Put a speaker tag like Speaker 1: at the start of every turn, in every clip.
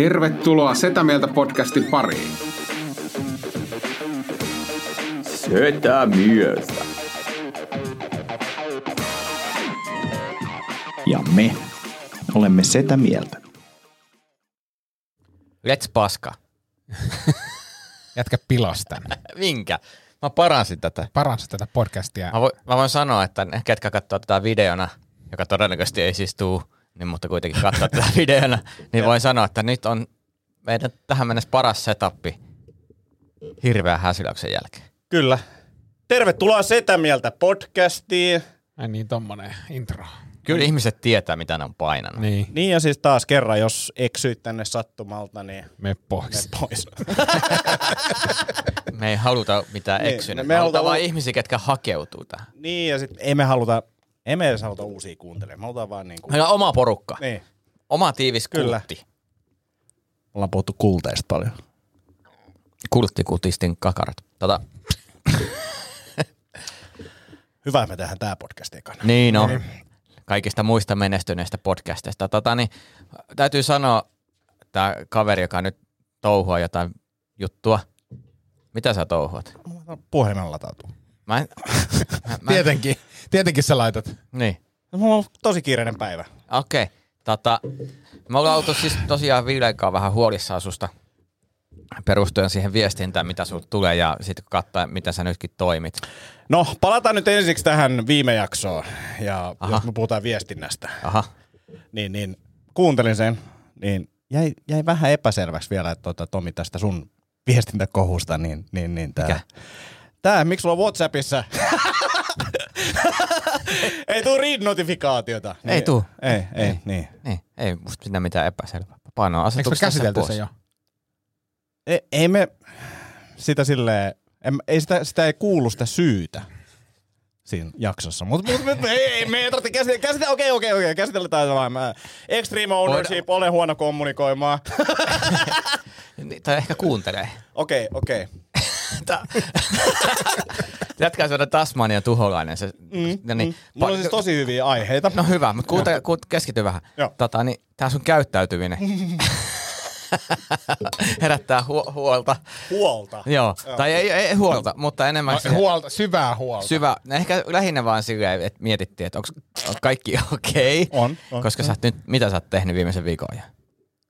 Speaker 1: Tervetuloa Setä Mieltä podcastin pariin.
Speaker 2: Setä mieltä.
Speaker 3: Ja me olemme sitä mieltä.
Speaker 4: Let's paska.
Speaker 5: Jätkä pilas tän.
Speaker 4: Minkä? Mä paransin tätä.
Speaker 5: Paransi tätä podcastia.
Speaker 4: Mä, voin, mä voin sanoa, että ne, ketkä katsoo tätä videona, joka todennäköisesti ei siis tuu, niin mutta kuitenkin katsoo tätä videona, niin voin sanoa, että nyt on meidän tähän mennessä paras setappi hirveän häsiläyksen jälkeen.
Speaker 6: Kyllä. Tervetuloa Setä Mieltä podcastiin.
Speaker 5: Ai niin, tommonen intro.
Speaker 4: Kyllä ihmiset tietää, mitä ne on painanut.
Speaker 5: Niin,
Speaker 6: Niin ja siis taas kerran, jos eksyit tänne sattumalta, niin
Speaker 5: me pois.
Speaker 6: me pois.
Speaker 4: Me ei haluta mitään
Speaker 6: Niin,
Speaker 4: eksynyt.
Speaker 6: me
Speaker 4: Me, halutaan
Speaker 6: halutaan
Speaker 4: vain ihmisiä, ketkä hakeutuu tähän.
Speaker 6: niin ja sit ei me haluta, ei me edes haluta uusia kuuntelijoita. Me halutaan vaan niinku...
Speaker 4: Meillä on oma porukka.
Speaker 6: Niin.
Speaker 4: Oma tiivis
Speaker 6: Kyllä.
Speaker 4: kultti.
Speaker 6: Ollaan puhuttu kulteista paljon.
Speaker 4: Kulttikutistin kakarat. Tota,
Speaker 6: Hyvä, että me tehdään tää podcast ekana.
Speaker 4: Niin on. Kaikista muista menestyneistä podcasteista. Tota, niin, täytyy sanoa, tämä kaveri, joka nyt touhua jotain juttua. Mitä sä touhuat?
Speaker 6: Puhelimen latautuu.
Speaker 4: Mä en, mä, mä,
Speaker 5: Tietenkin, tietenkin sä laitat.
Speaker 4: Niin,
Speaker 6: Mulla on tosi kiireinen päivä.
Speaker 4: okei. Okay. Tota, me ollaan oltu siis tosiaan Viilenkaan vähän huolissaan susta perustuen siihen viestintään, mitä sulta tulee ja sitten kun katsoo, miten sä nytkin toimit.
Speaker 6: No, palataan nyt ensiksi tähän viime jaksoon. Ja
Speaker 4: Aha.
Speaker 6: jos me puhutaan viestinnästä,
Speaker 4: Aha,
Speaker 6: niin, niin kuuntelin sen, niin jäi, jäi vähän epäselväksi vielä, että tota, Tomi tästä sun viestintäkohusta, niin, niin, niin tää,
Speaker 4: Mikä?
Speaker 6: Tää, miksi sulla on Whatsappissa? ei tuu read-notifikaatiota. Niin,
Speaker 4: Ei tuu.
Speaker 6: Ei, ei, niin.
Speaker 4: niin, ei musta siinä mitään epäselvää. Painoa
Speaker 5: Eikö me käsitelty sen jo?
Speaker 6: Ei, ei me sitä silleen, en, ei sitä, sitä ei kuulu sitä syytä siinä jaksossa. Mutta mut, mut, ei, ei, me ei tarvitse käsitellä. Käsitellä, okei, okei, okei, käsitellään tämä. Mä, extreme ownership, olen huono kommunikoimaan.
Speaker 4: Tai ehkä kuuntelee.
Speaker 6: Okei, okei.
Speaker 4: Jätkää syödä Tasmania tuholainen. Se, mm, no niin,
Speaker 6: Mm. Mulla on siis tosi hyviä aiheita.
Speaker 4: No hyvä, mutta kuuntele, kuunt, keskity vähän.
Speaker 6: Joo.
Speaker 4: Tota, niin, tää sun käyttäytyminen herättää hu- huolta.
Speaker 6: Huolta.
Speaker 4: Joo. Tai ei, ei huolta, mutta enemmän
Speaker 5: No, huolta, syvää huolta.
Speaker 4: syvä. Ehkä lähinnä vaan silleen, että mietittiin, että onko kaikki okei. Okay,
Speaker 6: On, on.
Speaker 4: Koska sä oot nyt, mitä sä oot tehnyt viimeisen viikon ajan?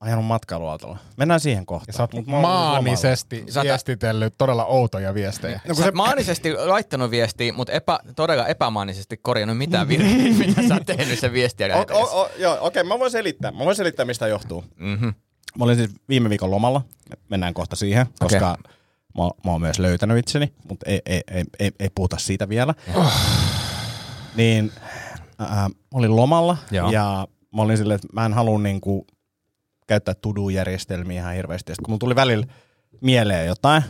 Speaker 6: Ajanut matkailuautolla. Mennään siihen kohtaan.
Speaker 5: Ja sä oot
Speaker 6: Mut
Speaker 5: maanisesti
Speaker 4: Sä
Speaker 5: viestitellyt todella outoja viestejä.
Speaker 4: No, sä oot maanisesti laittanut viestiä, mutta epä, todella epämaanisesti korjannut mitään virheitä, mitä sä oot tehnyt sen viestiä.
Speaker 6: O, o, o, joo, okei, mä voin selittää. Mä voin selittää, mistä johtuu.
Speaker 4: mm-hmm.
Speaker 6: Mä olin siis viime viikon lomalla. Mennään kohta siihen, koska mä, mä oon myös löytänyt itseni, mutta ei, ei, ei, ei, ei puhuta siitä vielä. Niin ää, mä olin lomalla
Speaker 4: Joo.
Speaker 6: ja mä olin silleen, että mä en halua niinku käyttää to-do-järjestelmiä ihan hirveästi. Ja sit kun mulla tuli välillä mieleen jotain,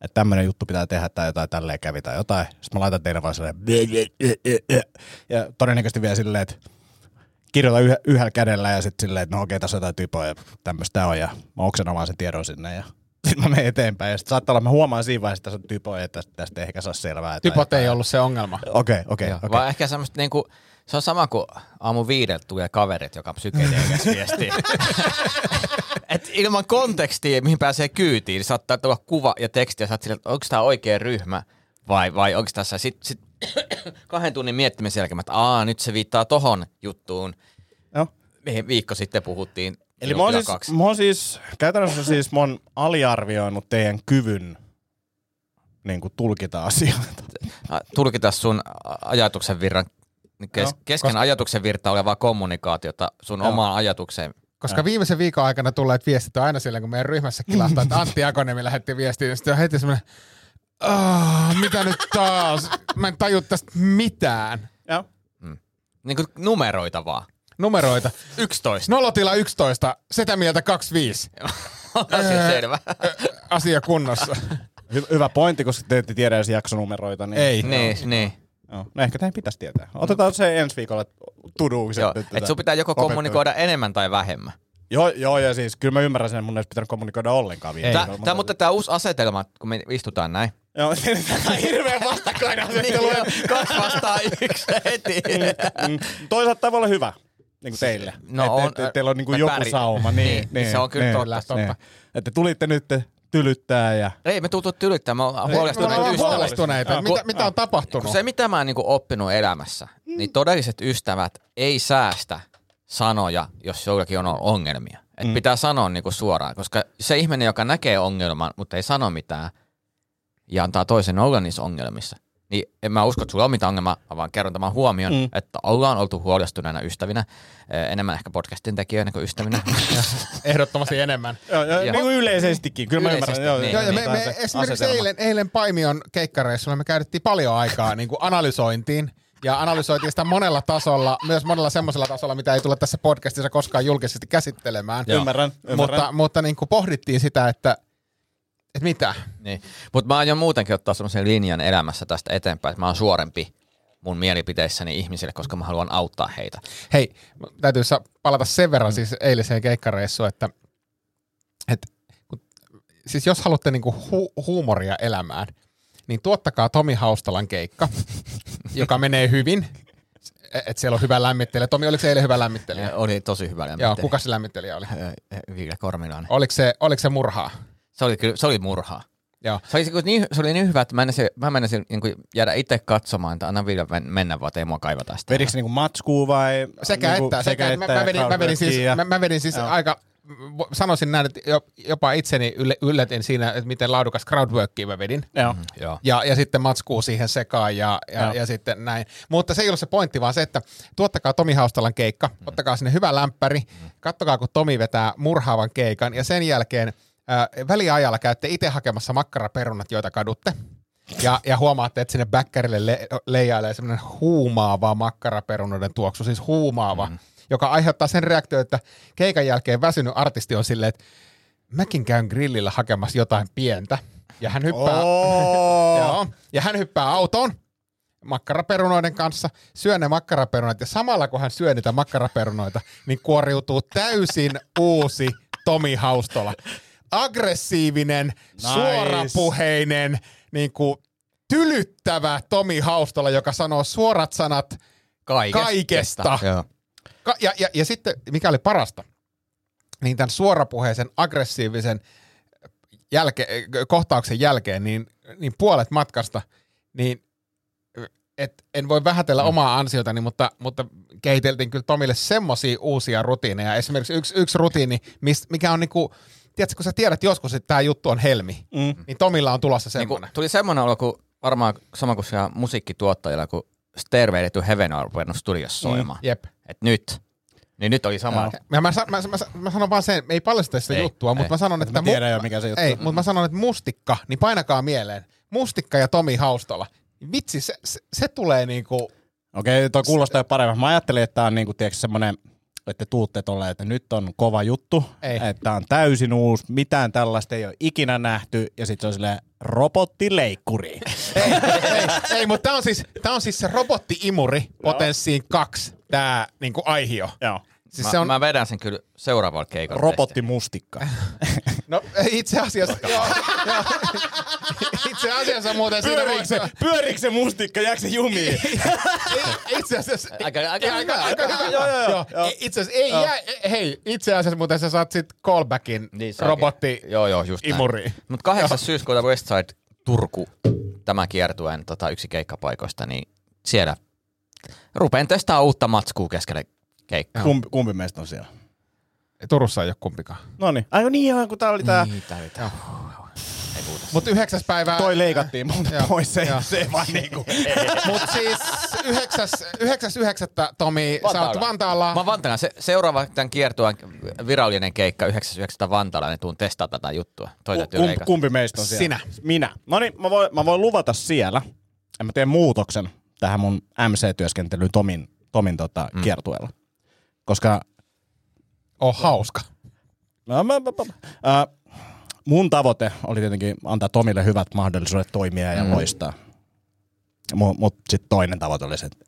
Speaker 6: että tämmöinen juttu pitää tehdä tai jotain tälleen kävi tai jotain. Sitten mä laitan teille vaan silleen ja todennäköisesti vielä silleen, että kirjoitan yhä, yhdellä kädellä ja sitten silleen, että no okei, tässä on jotain typoja ja tämmöistä on ja mä oksennan vaan sen tiedon sinne ja sitten mä menen eteenpäin ja sitten saattaa olla, että mä huomaan siinä vaiheessa, että tässä on typoja ja tästä, tästä ei ehkä saa selvää. tai
Speaker 5: Typot ei ollut se ongelma.
Speaker 6: Okei, okei,
Speaker 4: Joo,
Speaker 6: okei.
Speaker 4: Vaan ehkä semmoista niinku, se on sama kuin aamu viideltä tulee kaverit, joka psykedeelias viestii. Et ilman kontekstia, mihin pääsee kyytiin, niin saattaa tulla kuva ja teksti ja sä oot silleen, että onko tämä oikea ryhmä vai, vai onko tässä sit, sit kahden tunnin miettimisen jälkeen, että aa, nyt se viittaa tohon juttuun,
Speaker 6: Joo.
Speaker 4: mihin viikko sitten puhuttiin.
Speaker 6: Eli mä oon, siis,
Speaker 4: kaksi.
Speaker 6: mä oon siis, käytännössä siis mä oon aliarvioinut teidän kyvyn niin kuin tulkita asioita.
Speaker 4: Tulkita sun ajatuksen virran, kes,
Speaker 6: Joo,
Speaker 4: kesken
Speaker 5: koska-
Speaker 4: ajatuksen virta olevaa kommunikaatiota sun
Speaker 6: Joo.
Speaker 4: omaan ajatukseen.
Speaker 5: Koska viimeisen viikon aikana tulleet viestit on aina silleen, kun meidän ryhmässä kilahtaa, että Antti Akonemi lähetti viestiä, ja sitten on heti semmoinen, "Ah, mitä nyt taas? Mä en taju tästä mitään.
Speaker 6: Joo.
Speaker 4: Niin kuin numeroita vaan.
Speaker 5: Numeroita.
Speaker 4: 11.
Speaker 5: Nolotila 11, setä mieltä 25.
Speaker 4: Asia selvä.
Speaker 5: Asia kunnossa.
Speaker 6: Hy- hyvä pointti, koska te ette tiedä edes jaksonumeroita. Niin,
Speaker 5: Ei.
Speaker 4: niin, niin.
Speaker 6: Joo. No ehkä teidän pitäisi tietää. Otetaan se ensi viikolla tudu.
Speaker 4: Joo. Et sun pitää joko kommunikoida enemmän tai vähemmän.
Speaker 6: Joo, joo, ja siis kyllä mä ymmärrän sen, että mun ei pitänyt kommunikoida ollenkaan vielä.
Speaker 4: Tää, tää, mutta tämä uusi asetelma, kun me istutaan näin.
Speaker 6: Joo, tämä on hirveä vastakkainasettelu.
Speaker 4: Niin, kaksi vastaa yksi heti.
Speaker 6: Mm, Toisaalta tämä voi olla hyvä. Niin kuin teille.
Speaker 4: No
Speaker 6: Et-
Speaker 4: on,
Speaker 6: et- et teillä on niin kuin joku
Speaker 4: pärj-
Speaker 6: sauma. Niin,
Speaker 4: niin, se on kyllä totta,
Speaker 5: totta.
Speaker 6: Niin. Että tulitte nyt tylyttää ja...
Speaker 4: Ei me tultu tylyttämään, me ollaan
Speaker 5: Me
Speaker 4: huolestuneita
Speaker 5: ollaan
Speaker 4: ystäviä.
Speaker 5: huolestuneita. Mitä, mitä on tapahtunut?
Speaker 4: Kun se, mitä mä oon niinku oppinut elämässä, niin todelliset ystävät ei säästä sanoja, jos jollakin on ongelmia. Et mm. pitää sanoa niinku suoraan, koska se ihminen, joka näkee ongelman, mutta ei sano mitään ja antaa toisen olla niissä ongelmissa, niin en mä usko, että sulla on mitään ongelmaa, mä vaan kerron tämän huomion, mm. että ollaan oltu huolestuneena ystävinä, eh, enemmän ehkä podcastin tekijöinä kuin ystävinä.
Speaker 5: Ehdottomasti enemmän.
Speaker 6: Joo, joo,
Speaker 4: Ja-
Speaker 6: niin kuin yleisestikin. Kyllä mä
Speaker 4: Yleisesti,
Speaker 6: ymmärrän.
Speaker 4: niin.
Speaker 5: Joo, ja me,
Speaker 6: tämä on
Speaker 5: me
Speaker 6: se
Speaker 5: esimerkiksi
Speaker 6: asetelma.
Speaker 5: eilen, eilen Paimion keikkareissulla me käytettiin paljon aikaa niin kuin analysointiin. Ja analysoitiin sitä monella tasolla, myös monella semmoisella tasolla, mitä ei tule tässä podcastissa koskaan julkisesti käsittelemään.
Speaker 6: Ymmärrän, ymmärrän.
Speaker 5: Mutta, mutta niin kuin pohdittiin sitä, että, että mitä?
Speaker 4: Niin. Mutta mä aion muutenkin ottaa semmoisen linjan elämässä tästä eteenpäin, että mä oon suorempi mun mielipiteissäni ihmisille, koska mä haluan auttaa heitä.
Speaker 5: Hei, täytyy palata sen verran siis eiliseen keikkareissuun, että, että kun, siis jos haluatte niinku hu- huumoria elämään, niin tuottakaa Tomi Haustalan keikka, joka menee hyvin. Että siellä on hyvä lämmittelijä. Tomi, oliko se eilen hyvä lämmittelijä?
Speaker 4: Oli tosi hyvä lämmittely.
Speaker 5: Joo, kuka se lämmittelijä oli?
Speaker 4: Ville Kormilainen.
Speaker 5: Oliko se, oliko se murhaa?
Speaker 4: Se oli, kyllä, se oli murhaa.
Speaker 5: Joo.
Speaker 4: Se oli, niin, se oli niin hyvä, että mä menisin, mä menisin niin kuin jäädä itse katsomaan, että anna men- mennä vaan, että ei mua kaivata tästä.
Speaker 6: Vedikö se niinku matskuu vai?
Speaker 5: Sekä
Speaker 6: niinku,
Speaker 5: että, sekä, että mä, mä, vedin, mä, vedin siis, mä, mä vedin siis
Speaker 6: Joo.
Speaker 5: aika, sanoisin näin, että jo- jopa itseni yllätin siinä, että miten laadukas crowdworkia mä vedin.
Speaker 6: Joo.
Speaker 4: Joo.
Speaker 5: Ja, ja sitten matskuu siihen sekaan ja, ja,
Speaker 6: Joo.
Speaker 5: ja sitten näin. Mutta se ei ollut se pointti, vaan se, että tuottakaa Tomi Haustalan keikka, ottakaa sinne hyvä lämpäri, kattokaa kun Tomi vetää murhaavan keikan ja sen jälkeen väliajalla käytte itse hakemassa makkaraperunat, joita kadutte. Ja, ja huomaatte, että sinne bäkkärille le- leijailee semmoinen huumaava makkaraperunoiden tuoksu, siis huumaava, mm. joka aiheuttaa sen reaktion, että keikan jälkeen väsynyt artisti on silleen, että mäkin käyn grillillä hakemassa jotain pientä. Ja hän hyppää,
Speaker 6: Oo.
Speaker 5: Joo. Ja hän hyppää autoon makkaraperunoiden kanssa, syö ne makkaraperunat ja samalla kun hän syö niitä makkaraperunoita, niin kuoriutuu täysin uusi Tomi Haustola. Aggressiivinen,
Speaker 6: Nice.
Speaker 5: suorapuheinen, niin kuin tylyttävä Tomi Haustola, joka sanoo suorat sanat
Speaker 4: Kaikesta.
Speaker 5: Kaikesta.
Speaker 4: Joo.
Speaker 5: Ka- ja, ja, ja sitten, mikä oli parasta, niin tämän suorapuheisen, aggressiivisen jälke, kohtauksen jälkeen, niin, niin puolet matkasta, niin et en voi vähätellä mm. omaa ansiotani, mutta, mutta kehiteltiin kyllä Tomille semmoisia uusia rutiineja. Esimerkiksi yksi, yksi rutiini, mikä on niinku, tiedätkö, kun sä tiedät joskus, että tämä juttu on helmi,
Speaker 6: Mm.
Speaker 5: niin Tomilla on tulossa
Speaker 4: Niin
Speaker 5: semmoinen.
Speaker 4: tuli semmoinen olo, kun varmaan sama kuin siellä musiikkituottajilla, kun Stairway to Heaven on ruvennut studiossa soimaan. Mm.
Speaker 5: Jep.
Speaker 4: Et nyt. Niin nyt oli sama.
Speaker 5: Mä, sa- mä, mä, mä, sanon vaan sen, ei paljasta sitä
Speaker 4: Ei,
Speaker 5: juttua,
Speaker 4: ei.
Speaker 5: mutta mä sanon, että...
Speaker 6: Mä tiedän jo, mikä se juttu
Speaker 5: Ei, mutta mä sanon, että mustikka, niin painakaa mieleen. Mustikka ja Tomi Haustola. Vitsi, se, se, se tulee niinku...
Speaker 6: Okei, toi kuulostaa jo paremmin. Mä ajattelin, että tää on niinku, tiedätkö, semmonen, että tuutte tolle, että nyt on kova juttu,
Speaker 5: Ei.
Speaker 6: että on täysin uusi, mitään tällaista ei ole ikinä nähty, ja sitten se on silleen robottileikkuri.
Speaker 5: Ei, ei, ei mutta tää on siis, tää on siis se robotti-imuri potenssiin kaksi, tää niinku aihio.
Speaker 6: Joo.
Speaker 5: Siis
Speaker 4: Mä,
Speaker 5: se on,
Speaker 4: mä vedän sen kyllä seuraavalla keikalla.
Speaker 6: Robottimustikka.
Speaker 5: no itse asiassa, joo, joo, itse asiassa muuten
Speaker 6: Pyöriikö se, pyöriikö se mustikka, jääkö se jumiin?
Speaker 5: itse asiassa,
Speaker 4: Aika, aika,
Speaker 5: Ja aika, aika, aika,
Speaker 6: Joo, joo, joo.
Speaker 5: joo. Itse asiassa ei jää, hei, itse asiassa muuten sä saat sit callbackin
Speaker 4: Niin
Speaker 5: robotti
Speaker 4: Joo, joo, just
Speaker 5: imuriin.
Speaker 4: Mutta 8. syyskuuta Westside Turku, tämä kiertueen tota, yksi keikkapaikoista, niin siellä rupeen testaa uutta matskua keskelle keikkaa.
Speaker 6: Kumpi, kumpi meistä on siellä?
Speaker 5: Turussa ei ole kumpikaan.
Speaker 6: No niin. Ai niin joo, kun tää oli tää.
Speaker 4: Niin, tää oli tää. Ei puhuta.
Speaker 5: Mutta yhdeksäs päivä...
Speaker 6: Toi leikattiin
Speaker 5: Joo,
Speaker 6: pois se,
Speaker 5: joo.
Speaker 6: se vaan niinku.
Speaker 5: Mutta siis yhdeksäs, yhdeksäs yhdeksättä, Tomi, sä oot
Speaker 4: Vantaalla. Mä Vantaalla. Se, seuraava tämän kiertueen virallinen keikka 9.9. Vantaalla, niin tuun testaa tätä juttua. Toi täytyy
Speaker 6: Kumpi, kumpi meistä on siellä?
Speaker 5: Sinä.
Speaker 6: Minä. No niin, mä voin, mä voin luvata siellä, että mä teen muutoksen tähän mun MC-työskentelyyn Tomin, Tomin tota, mm. kiertueella. Koska
Speaker 5: Oh, hauska.
Speaker 6: No, mä, mä, mä, äh, mun tavoite oli tietenkin antaa Tomille hyvät mahdollisuudet toimia ja mm. loistaa. Mutta mut sitten toinen tavoite oli se, että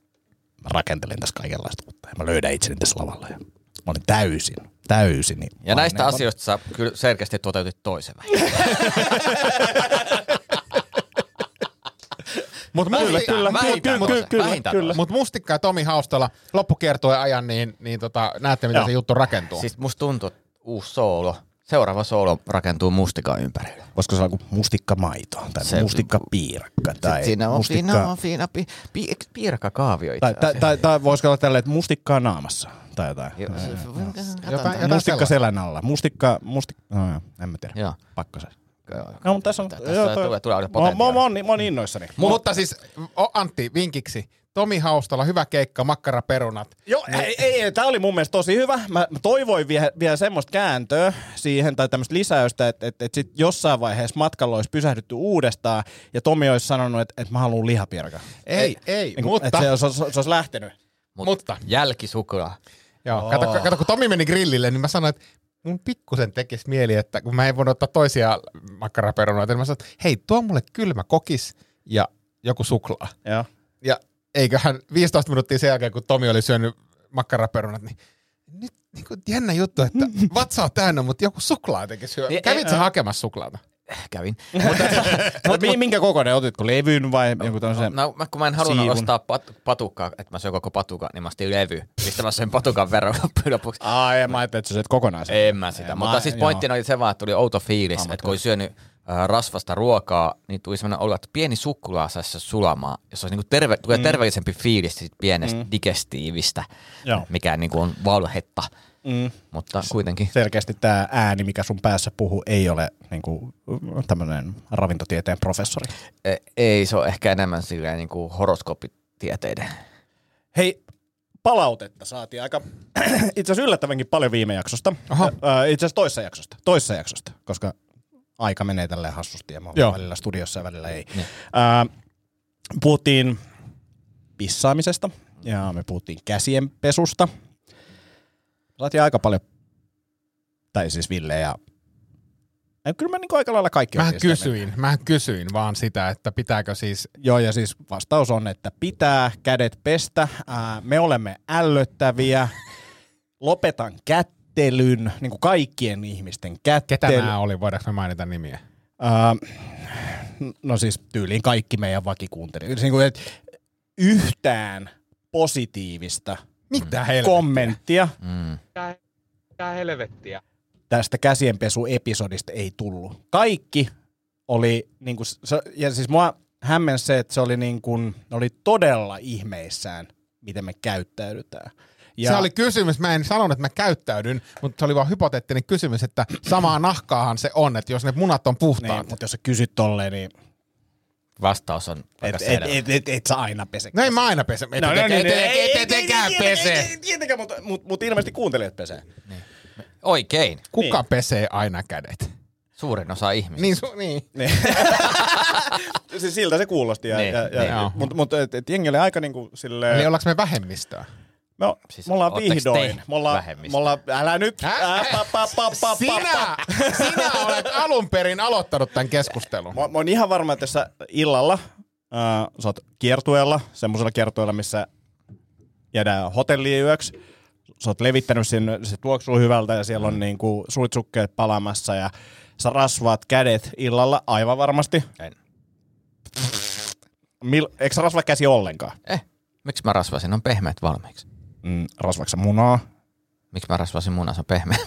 Speaker 6: mä rakentelin tässä kaikenlaista uutta ja mä löydän itseni tässä lavalla. Ja mä olin täysin, täysin. Niin
Speaker 4: Ja näistä
Speaker 6: aineeton.
Speaker 4: asioista sä kyllä selkeästi toteutit toisen.
Speaker 5: Mut
Speaker 4: Vähintään,
Speaker 5: mulla-
Speaker 4: kyllä, vähintään
Speaker 6: kyllä, kyllä,
Speaker 4: vähintään
Speaker 6: kyllä.
Speaker 4: toisen.
Speaker 5: Mutta Mustikka ja Tomi Haustala loppukiertojen ajan, niin, niin tota, näette, miten
Speaker 6: Joo.
Speaker 5: se juttu rakentuu.
Speaker 4: Siis musta tuntuu, että uusi soolo, seuraava soolo rakentuu mustikan ympärille.
Speaker 6: Voisiko se olla joku mustikkamaito tai
Speaker 4: Se-
Speaker 6: mustikkapiirakka tai
Speaker 4: siinä on,
Speaker 6: mustikka...
Speaker 4: siinä on siinä pi, pi, piirakkakaavio itse
Speaker 6: Tai, tai, tai, tai voisiko olla tälleen, että mustikkaa naamassa tai jotain.
Speaker 4: Joo, se-
Speaker 5: Jotain-
Speaker 4: katsotaan.
Speaker 5: jotain
Speaker 6: Mustikka
Speaker 5: sellaista.
Speaker 6: selän alla. Mustikka, mustikka, no joo, en mä tiedä.
Speaker 4: Joo.
Speaker 6: Pakko se.
Speaker 4: Joo.
Speaker 6: No, mutta tässä on...
Speaker 4: Tässä tulee- tulee
Speaker 6: mä, mä, mä, oon, niin- mä oon innoissani.
Speaker 5: Mutta siis, o, Antti, vinkiksi. Tomi Haustala, hyvä keikka, makkaraperunat.
Speaker 6: Joo, ei, ei, ei tämä oli mun mielestä tosi hyvä. Mä, toivoin vielä, vielä semmoista kääntöä siihen tai tämmöistä lisäystä, että että, että sit jossain vaiheessa matkalla olisi pysähdytty uudestaan ja Tomi olisi sanonut, että, että mä haluan lihapirka.
Speaker 5: Ei, ei,
Speaker 6: Niin kuin,
Speaker 5: mutta...
Speaker 6: Että se, se, se, se olisi lähtenyt.
Speaker 4: Mut
Speaker 5: Mutta-
Speaker 4: Jälkisuklaa.
Speaker 5: Joo, kato, kato, kun Tomi meni grillille, niin mä sanoin, että mun pikkusen tekisi mieli, että kun mä en voinut ottaa toisia makkaraperunoita, niin mä sanoin, että hei, tuo mulle kylmä kokis ja joku suklaa.
Speaker 6: Joo.
Speaker 5: Ja eiköhän 15 minuuttia sen jälkeen, kun Tomi oli syönyt makkaraperunat, niin nyt niin kuin jännä juttu, että vatsa on täynnä, mutta joku suklaa teki syö.
Speaker 4: Niin,
Speaker 5: Kävit
Speaker 4: ei-
Speaker 5: sä hakemassa suklaata?
Speaker 4: Kävin.
Speaker 6: Mutta mi- minkä kokoinen? Otitko levyn vai joku tämmöisen?
Speaker 4: No, mä, kun mä en halunnut
Speaker 6: siivun.
Speaker 4: ostaa pat, patukkaa, että mä syön koko patukan, niin mä ostin levy. Mistä mä söin patukan verran loppujen lopuksi.
Speaker 6: Ai, mä ajattelin, että sä söit kokonaisen.
Speaker 4: En mä sitä.
Speaker 6: Ei,
Speaker 4: Mutta
Speaker 6: mä-
Speaker 4: siis pointtina oli se vaan, että tuli outo fiilis, että kun oli syönyt rasvasta ruokaa, niin tuli semmoinen olo, että pieni suklaa saisi sulamaan. Jos olisi niinku terve, tulee terveellisempi fiilis siitä pienestä mm. digestiivistä,
Speaker 6: Joo.
Speaker 4: mikä niinku on valhetta.
Speaker 6: Mm.
Speaker 4: Mutta kuitenkin.
Speaker 6: Selkeästi tämä ääni, mikä sun päässä puhuu, ei ole niinku, tämmöinen ravintotieteen professori.
Speaker 4: E- ei, se on ehkä enemmän silleen niinku horoskoopitieteiden.
Speaker 6: Hei, palautetta saatiin aika itse asiassa yllättävänkin paljon viime jaksosta.
Speaker 5: Aha.
Speaker 6: Itse asiassa toissa jaksosta. Toissa jaksosta, koska aika menee tälleen hassusti ja mä
Speaker 5: Joo.
Speaker 6: olen välillä studiossa ja välillä ei. Ö, puhuttiin pissaamisesta ja me puhuttiin käsien pesusta. Saatiin aika paljon, tai siis Ville ja ja kyllä mä niin aika lailla kaikki
Speaker 5: Mähän kysyin, mähän kysyin vaan sitä, että pitääkö siis
Speaker 6: Joo, ja siis vastaus on, että pitää kädet pestä. Ää, me olemme ällöttäviä. Lopetan kättelyn, niin kuin kaikkien ihmisten
Speaker 5: Ketä
Speaker 6: kättely.
Speaker 5: nämä oli, voidaanko me mainita nimiä?
Speaker 6: Ää, no siis tyyliin kaikki meidän vakikuuntelijat. Niin kuin, että yhtään positiivista
Speaker 5: Mitä helvettiä?
Speaker 6: kommenttia
Speaker 4: Mm.
Speaker 7: Mitä helvettiä?
Speaker 6: tästä käsienpesuepisodista ei tullut. Kaikki oli, niin kuin, se, ja siis mua hämmensi se, että se oli, niin kuin, oli todella ihmeissään, miten me käyttäydytään.
Speaker 5: Ja. Se oli kysymys, mä en sanonut, että mä käyttäydyn, mutta se oli vaan hypoteettinen kysymys, että samaa nahkaahan se on, että jos ne munat on
Speaker 6: niin,
Speaker 5: puhtaat.
Speaker 6: mutta jos sä kysyt tolleen, niin
Speaker 4: Vastaus on aika
Speaker 6: et, et,
Speaker 4: selvä.
Speaker 6: et, et, et sä aina pese.
Speaker 5: No ei mä aina pese. Ette te- ette- ette tekään pese.
Speaker 6: Tietenkään, mutta mut, mut ilmeisesti kuuntelijat pesee.
Speaker 4: Oikein.
Speaker 5: Kuka pesee aina kädet?
Speaker 4: Suurin osa ihmisistä.
Speaker 5: Niin, su, niin.
Speaker 6: siis siltä se kuulosti. Ja,
Speaker 4: Niin,
Speaker 6: ja, ja,
Speaker 4: niin.
Speaker 6: Mutta mut, et, et jengi oli aika niinku silleen...
Speaker 5: Eli ollaanko me vähemmistöä?
Speaker 6: Me, o-
Speaker 4: Siis
Speaker 6: me ollaan vihdoin. Me ollaan, me ollaan, älä nyt. Ää, pa, pa, pa, pa,
Speaker 5: Sinä, sinä olet alun perin aloittanut tämän keskustelun.
Speaker 6: Mä, mä oon ihan varma, että tässä illalla äh, sä oot kiertueella, semmoisella kiertueella, missä jäädään hotelliin yöksi. Sä oot levittänyt sinne, se tuoksuu hyvältä ja siellä on niinku suitsukkeet palamassa ja sä rasvaat kädet illalla aivan varmasti.
Speaker 4: En.
Speaker 6: Mil, eikö sä rasvaa käsi ollenkaan?
Speaker 4: Eh, miksi mä rasvasin? On pehmeät valmiiksi.
Speaker 6: Mm, rasvaatko sä munaa?
Speaker 4: Miksi mä rasvasin munan? Se on pehmeä.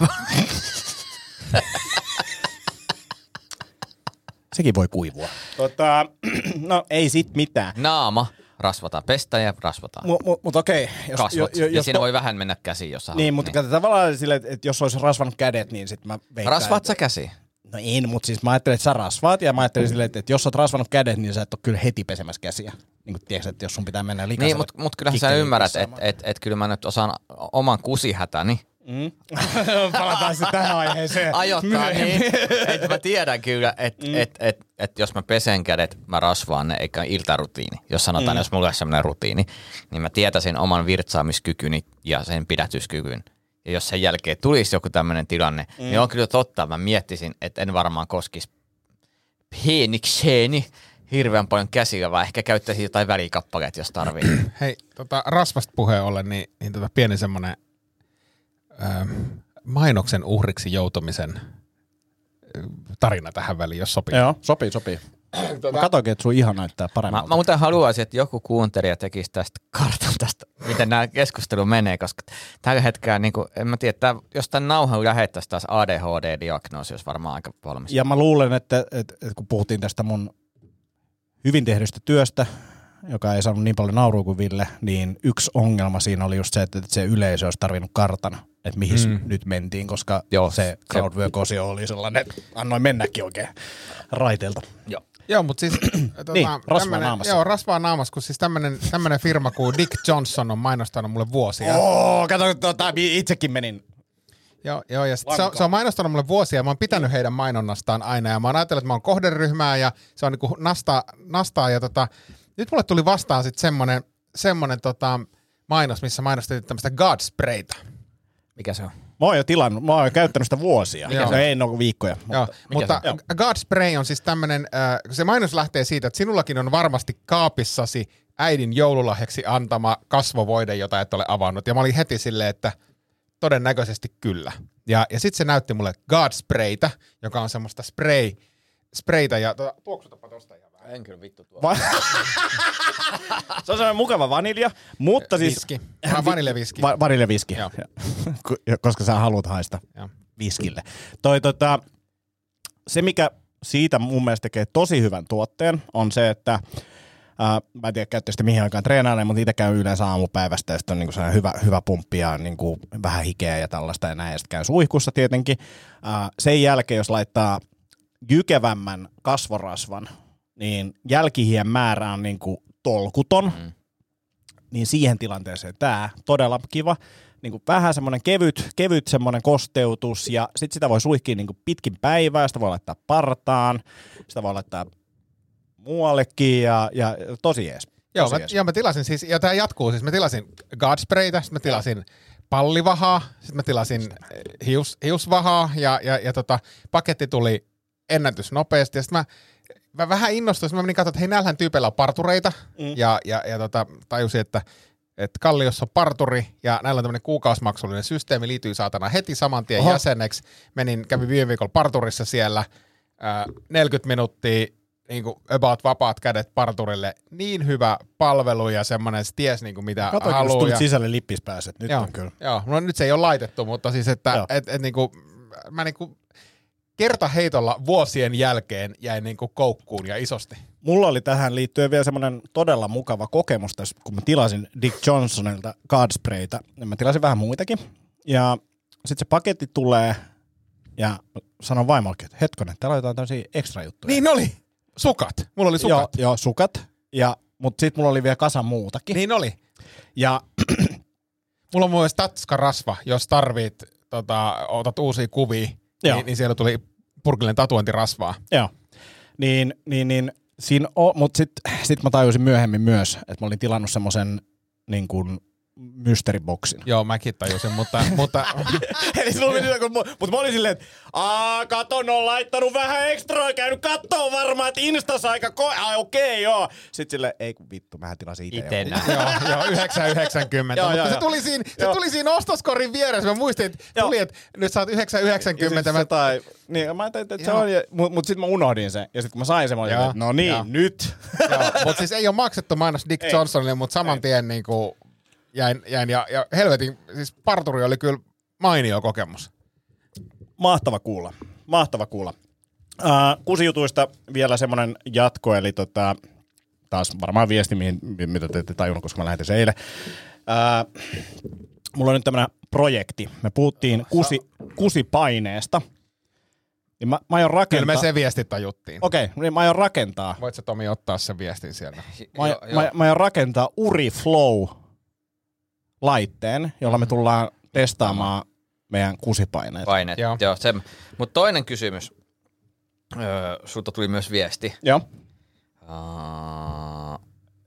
Speaker 6: Sekin voi kuivua. Tota, no ei sit mitään.
Speaker 4: Naama rasvataan. Pestä ja rasvataan.
Speaker 6: Mutta mut, mut okei. Jos,
Speaker 4: Kasvot.
Speaker 6: jo- jo-
Speaker 4: ja
Speaker 6: jos
Speaker 4: siinä voi vähän mennä käsiin, jos sä
Speaker 6: Niin,
Speaker 4: haluat.
Speaker 6: mutta niin. tavallaan silleen, että jos olisi rasvannut kädet, niin sit mä veikkaan.
Speaker 4: Rasvaat sä käsiin?
Speaker 6: No en, mutta siis mä ajattelin, että sä rasvaat ja mä ajattelin silleen, että, että jos sä oot rasvannut kädet, niin sä et ole kyllä heti pesemässä käsiä. Niin kuin tiedätkö, että jos sun pitää mennä likaiselle
Speaker 4: Niin, mutta mut kyllähän sä ymmärrät, että
Speaker 6: pissaamaan.
Speaker 4: et, et, kyllä mä nyt osaan oman kusihätäni
Speaker 6: Mm. Palataan sitten tähän aiheeseen.
Speaker 4: ajoittaa niin, että mä tiedän kyllä, että mm. et, et, et jos mä pesen kädet, mä rasvaan ne, eikä iltarutiini. Jos sanotaan, mm. jos mulla olisi sellainen rutiini, niin mä tietäisin oman virtsaamiskykyni ja sen pidätyskykyn. Ja jos sen jälkeen tulisi joku tämmöinen tilanne, mm. niin on kyllä totta, mä miettisin, että en varmaan koskisi pienikseni hirveän paljon käsillä, vaan ehkä käyttäisin jotain välikappaleet, jos tarvii.
Speaker 5: Hei, tota, rasvasta puheen ollen, niin, niin tota, pieni semmoinen mainoksen uhriksi joutumisen tarina tähän väliin, jos sopii.
Speaker 6: Joo, sopii, sopii. Mä katsoinkin, että sun ihan näyttää
Speaker 4: Mä,
Speaker 6: paremmalta.
Speaker 4: mä muuten haluaisin, että joku kuuntelija tekisi tästä kartan tästä, miten nämä keskustelu menee, koska tällä hetkellä, niin kuin, en mä tiedä, tää, jos tämän nauhan lähettäisiin taas ADHD-diagnoosi, olisi varmaan aika valmis.
Speaker 6: Ja mä luulen, että, että, että kun puhuttiin tästä mun hyvin tehdystä työstä, joka ei saanut niin paljon naurua kuin Ville, niin yksi ongelma siinä oli just se, että se yleisö olisi tarvinnut kartan, että mihin mm. nyt mentiin, koska
Speaker 4: Joo,
Speaker 6: se crowdwork-osio oli sellainen, että annoin mennäkin oikein raiteelta.
Speaker 4: Joo.
Speaker 5: Joo, mutta siis tota,
Speaker 6: Niin, rasvaa
Speaker 5: tämmönen-
Speaker 6: naamassa.
Speaker 5: Joo, rasvaa naamassa, kun siis tämmönen, tämmönen firma kuin Dick Johnson on mainostanut mulle vuosia.
Speaker 6: Oo, kato, tota, itsekin menin.
Speaker 5: Joo, joo ja sit se, on, se on mainostanut mulle vuosia ja mä oon pitänyt heidän mainonnastaan aina ja mä oon ajatellut, että mä oon kohderyhmää ja se on niinku nastaa, nastaa ja tota, nyt mulle tuli vastaan sitten semmonen, semmonen tota, mainos, missä mainostettiin tämmöistä God Sprayta.
Speaker 4: Mikä se on?
Speaker 6: Mä oon jo tilannut, mä oon jo käyttänyt sitä vuosia.
Speaker 5: Joo.
Speaker 6: No ei, no viikkoja.
Speaker 5: Joo, mutta
Speaker 6: se on?
Speaker 5: God Spray on siis tämmönen, äh, se mainos lähtee siitä, että sinullakin on varmasti kaapissasi äidin joululahjaksi antama kasvovoide, jota et ole avannut. Ja mä olin heti silleen, että todennäköisesti kyllä. Ja, ja sitten se näytti mulle God Sprayta, joka on semmoista spray, sprayta. Ja tuota, tuoksutapa tosta.
Speaker 4: En kyllä vittu tuo.
Speaker 6: Va- se on sellainen mukava vanilja, mutta siis...
Speaker 5: Viski. Va- vaniljeviski.
Speaker 6: Va-. Ku- koska sä haluat haista
Speaker 5: Joo.
Speaker 6: viskille. Toi, tota, se, mikä siitä mun mielestä tekee tosi hyvän tuotteen, on se, että ää, mä en tiedä, käytte sitä mihin aikaan treenailemaan, mutta itse käyn yleensä aamupäivästä ja sitten on niinku sellainen hyvä, hyvä pumppi ja niinku vähän hikeä ja tällaista ja näin, ja sitten käyn suihkussa tietenkin. Ää, sen jälkeen, jos laittaa jykevämmän kasvorasvan, niin jälkihien määrä on niinku tolkuton, mm. niin siihen tilanteeseen tämä todella kiva. Niin kuin vähän semmoinen kevyt, kevyt semmoinen kosteutus ja sitten sitä voi suihkia niin kuin pitkin päivää, sitä voi laittaa partaan, sitä voi laittaa muuallekin ja, ja tosi jees.
Speaker 5: Joo,
Speaker 6: Tosi
Speaker 5: mä,
Speaker 6: jees.
Speaker 5: joo, mä tilasin siis, ja tämä jatkuu siis, mä tilasin God Sprayta, sitten mä tilasin pallivahaa, sitten mä tilasin eh, hius, hiusvahaa, ja, ja, ja tota, paketti tuli ennätys nopeasti, ja sitten mä, mä vähän innostuin, mä menin katsomaan, että hei, näillähän tyypeillä on partureita, mm. ja, ja, ja tota, tajusin, että että Kalliossa on parturi ja näillä on tämmöinen kuukausimaksullinen systeemi, liittyy saatana heti saman tien
Speaker 6: Oho.
Speaker 5: jäseneksi. Menin, kävin viime viikolla parturissa siellä, ää, 40 minuuttia niin kuin about vapaat kädet parturille. Niin hyvä palvelu ja semmoinen, että ties niin kuin mitä
Speaker 6: Katoin,
Speaker 5: haluaa. Ja,
Speaker 6: sisälle lippispääset. Nyt
Speaker 5: joo,
Speaker 6: on kyllä.
Speaker 5: Joo, no nyt se ei ole laitettu, mutta siis että
Speaker 6: Joo.
Speaker 5: et, et, niin kuin, mä niin kuin kertaheitolla vuosien jälkeen jäin niin kuin koukkuun ja isosti.
Speaker 6: Mulla oli tähän liittyen vielä semmoinen todella mukava kokemus tässä, kun mä tilasin Dick Johnsonilta Godsprayta. Mä tilasin vähän muitakin. Ja sitten se paketti tulee ja sanon vaimollekin, että hetkonen, täällä on jotain tämmöisiä ekstra juttuja.
Speaker 5: Niin oli! Sukat. Mulla oli
Speaker 6: Joo,
Speaker 5: sukat.
Speaker 6: joo sukat. Ja, mutta sitten mulla oli vielä kasa muutakin.
Speaker 5: Niin oli.
Speaker 6: Ja
Speaker 5: Mulla on myös tatska-rasva, jos tarvit, tota, otat uusia kuvia,
Speaker 6: Joo.
Speaker 5: niin, niin, siellä tuli purkillinen tatuointirasvaa.
Speaker 6: Joo. Niin, niin, niin siinä on, mutta sitten sit mä tajusin myöhemmin myös, että mä olin tilannut semmoisen niin kuin mysteeriboksin.
Speaker 5: Joo, mäkin tajusin, mutta, mutta
Speaker 6: Eli sulla meni joku, mutta mä olin silleen, että aah, katon, on laittanut vähän ekstra, käynyt kattoo varmaan, että Instas aika ko- ah, okei, okay, joo. Sitten silleen, ei kun vittu, mähän tilasin itse.
Speaker 4: Ite
Speaker 5: joo, joo, 990.
Speaker 6: Joo,
Speaker 5: mutta
Speaker 6: joo,
Speaker 5: se, tuli siinä, se tuli siinä ostoskorin vieressä. Mä muistin, että tuli, että nyt saat 990.
Speaker 6: Ja
Speaker 5: Mä,
Speaker 6: sit jotain, niin, mä ajattelin, että se on, ja- mut, sitten mä unohdin sen. Ja sitten kun mä sain sen, mä olin, no niin, nyt.
Speaker 5: mutta siis ei ole maksettu mainos Dick
Speaker 6: Ei.
Speaker 5: Johnsonille, mutta saman tien niin kuin jäin, jäin ja, ja helvetin, siis parturi oli kyllä mainio kokemus.
Speaker 6: Mahtava kuulla. Mahtava kuulla. Uh, kusijutuista vielä semmoinen jatko, eli tota, taas varmaan viesti, mihin, mitä te ette tajunnut, koska mä lähetin sen eilen. Uh, mulla on nyt tämmöinen projekti. Me puhuttiin kusi, kusipaineesta. Niin mä, mä aion
Speaker 5: Kyllä
Speaker 6: rakentaa...
Speaker 5: me se viesti tajuttiin.
Speaker 6: Okei, okay, niin mä aion rakentaa.
Speaker 5: Voit sä Tomi ottaa sen viestin sieltä?
Speaker 6: Mä, aion, mä, mä aion rakentaa Uriflow laitteen, jolla me tullaan testaamaan meidän kusipaineet.
Speaker 4: Paineet.
Speaker 5: Joo.
Speaker 4: Joo. Joo, se, mutta toinen kysymys. Öö, sulta tuli myös viesti.
Speaker 6: Joo.
Speaker 4: Uh,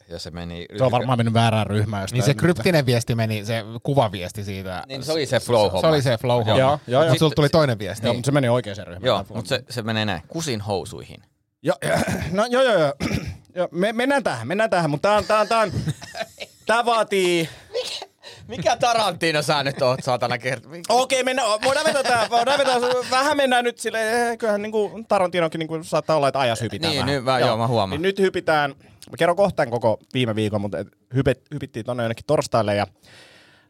Speaker 4: ja se meni...
Speaker 6: Se on varmaan mennyt väärään ryhmään.
Speaker 5: Niin se kryptinen viesti meni, se kuvaviesti siitä.
Speaker 4: Niin se oli se flow-homma.
Speaker 5: Se oli se flow
Speaker 6: Joo, joo, joo.
Speaker 5: Mutta sulla tuli toinen viesti.
Speaker 6: Joo, mutta se meni oikeaan ryhmään.
Speaker 4: Joo, mutta se, se menee näin. Kusin housuihin.
Speaker 6: Jo, no joo, joo, joo. joo me, mennään tähän, mennään tähän, mutta tää on, tää on, tää on, tää vaatii,
Speaker 4: Mikä Tarantino sä nyt oot, saatana kerta?
Speaker 6: Okei, mennä, voidaan vetää tää, voidaan vetää, vähän mennään nyt silleen, kyllähän niinku Tarantinokin niinku saattaa olla, että ajas hypitään
Speaker 4: Niin,
Speaker 6: vähän.
Speaker 4: nyt mä- joo, mä huomaan.
Speaker 6: Niin nyt hypitään, mä kerron kohtaan koko viime viikon, mutta et hypit, hypittiin tonne jonnekin torstaille ja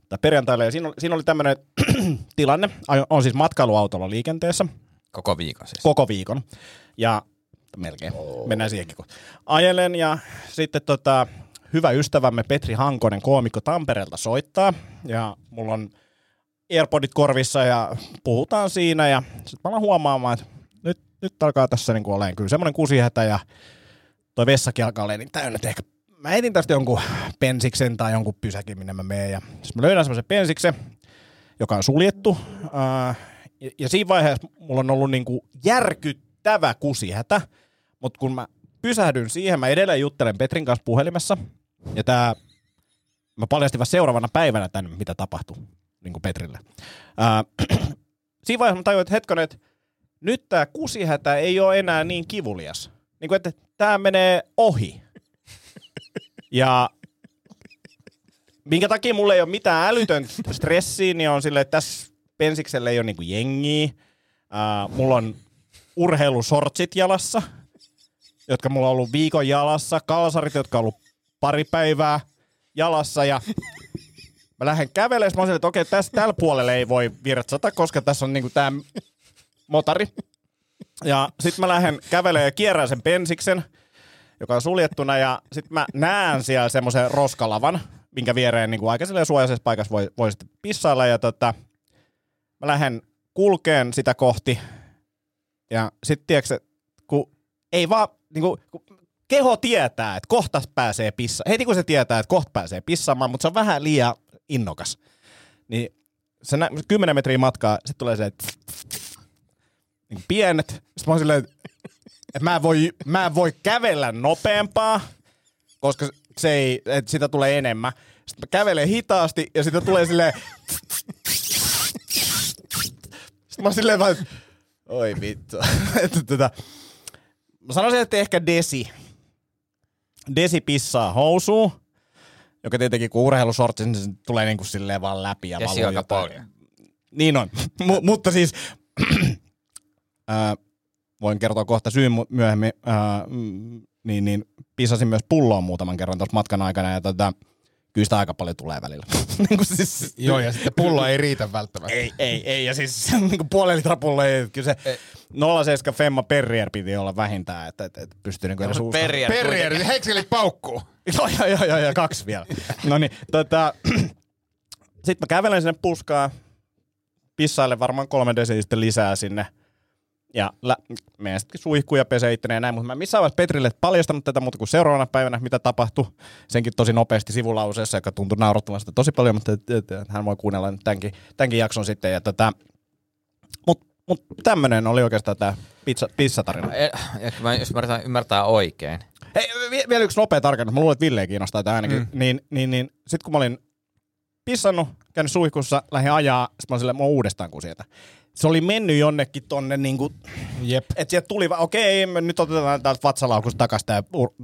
Speaker 6: tai perjantaille, ja siinä oli, siinä oli tämmöinen tilanne, on siis matkailuautolla liikenteessä,
Speaker 4: Koko viikon siis.
Speaker 6: koko viikon. Ja melkein, oh. mennään siihenkin. kohta. Ajelen ja sitten tota, hyvä ystävämme Petri Hankonen, koomikko Tampereelta soittaa. Ja mulla on Airpodit korvissa ja puhutaan siinä. Ja sitten mä alan huomaamaan, että nyt, nyt alkaa tässä niin olemaan kyllä semmoinen kusihätä ja toi vessakin alkaa olemaan niin täynnä, että ehkä mä etin tästä jonkun pensiksen tai jonkun pysäkin, minne mä menen. Ja sitten mä löydän semmoisen pensiksen, joka on suljettu. Ää, ja, ja siinä vaiheessa mulla on ollut niinku järkyttävä kusihätä, mutta kun mä pysähdyn siihen, mä edelleen juttelen Petrin kanssa puhelimessa, ja tää, mä paljastin vasta seuraavana päivänä tänne, mitä tapahtui niin kuin Petrille. Ää, siinä vaiheessa mä tajuin, että hetkonen, että nyt tämä kusihätä ei ole enää niin kivulias. Niin kuin, että tämä menee ohi. Ja minkä takia mulla ei ole mitään älytön stressiä, niin on silleen, että tässä pensiksellä ei ole niinku jengiä. Ää, mulla on urheilusortsit jalassa, jotka mulla on ollut viikon jalassa. Kalsarit, jotka on ollut pari päivää jalassa. Ja mä lähden kävelemään. Mä silleen, että okei, tässä tällä puolella ei voi virtsata, koska tässä on niinku tää motari. Ja sit mä lähden kävelemään ja kierrän sen pensiksen, joka on suljettuna. Ja sit mä näen siellä semmoisen roskalavan, minkä viereen niin aika suojaisessa paikassa voi, voi sitten pissailla. Ja tota, mä lähden kulkeen sitä kohti. Ja sitten tiedätkö, kun ei vaan, niin kuin, kun keho tietää, että kohta pääsee pissaamaan. Heti kun se tietää, että kohta pääsee pissaamaan, mutta se on vähän liian innokas. Niin se nä- 10 metriä matkaa, sitten tulee se, että niin pienet. Sitten mä oon silleen, että mä en voi, mä en voi kävellä nopeampaa, koska se ei, että sitä tulee enemmän. Sitten mä kävelen hitaasti ja sitä tulee silleen... Sitten mä oon silleen vaan, oi vittu. että tota, mä sanoisin, että ehkä Desi. Desi pissaa housuun, joka tietenkin kun urheilusortsi, niin se tulee niinku silleen vaan läpi ja
Speaker 4: Desi
Speaker 6: valuu jotain.
Speaker 4: paljon.
Speaker 6: Niin on. M- mutta siis ää, voin kertoa kohta syyn myöhemmin, mm, niin, niin pissasin myös pulloon muutaman kerran tuossa matkan aikana ja tota, kyllä sitä aika paljon tulee välillä. niin kuin siis,
Speaker 5: Joo, ja sitten pullo ei riitä välttämättä.
Speaker 6: ei, ei, ei, ja siis niin kuin puolen litran pullo ei, kyllä se 07 Femma Perrier piti olla vähintään, että, että, että pystyy niin kuin edes uskomaan.
Speaker 4: Perrier.
Speaker 5: Perrier, heikselit paukkuu.
Speaker 6: Joo, joo, joo, joo, joo, kaksi vielä. No niin, tota, sitten mä kävelen sinne puskaan, pissaille varmaan kolme desiä sitten lisää sinne. Ja lä- menen sitten suihkuun ja pesee itteni ja näin, mutta mä missään vaiheessa Petrille paljastanut tätä muuta kuin seuraavana päivänä, mitä tapahtui. Senkin tosi nopeasti sivulauseessa, joka tuntui naurattavan sitä tosi paljon, mutta et, et, et, hän voi kuunnella nyt tämänkin, tämänkin jakson sitten. Ja tota, mutta mut tämmönen oli oikeastaan tämä pizza, pizzatarina.
Speaker 4: E- mä, jos mä yritän ymmärtää oikein.
Speaker 6: Hei, vi- vielä yksi nopea tarkennus. Mä luulen, että Ville kiinnostaa tämä ainakin. Mm. Niin, niin, niin sit kun mä olin pissannut, käynyt suihkussa, lähdin ajaa, sit mä olin silleen, mä uudestaan kuin sieltä. Se oli mennyt jonnekin tonne niinku,
Speaker 5: Jep.
Speaker 6: että sieltä tuli, okei, me nyt otetaan täältä vatsalaukusta takaisin tää,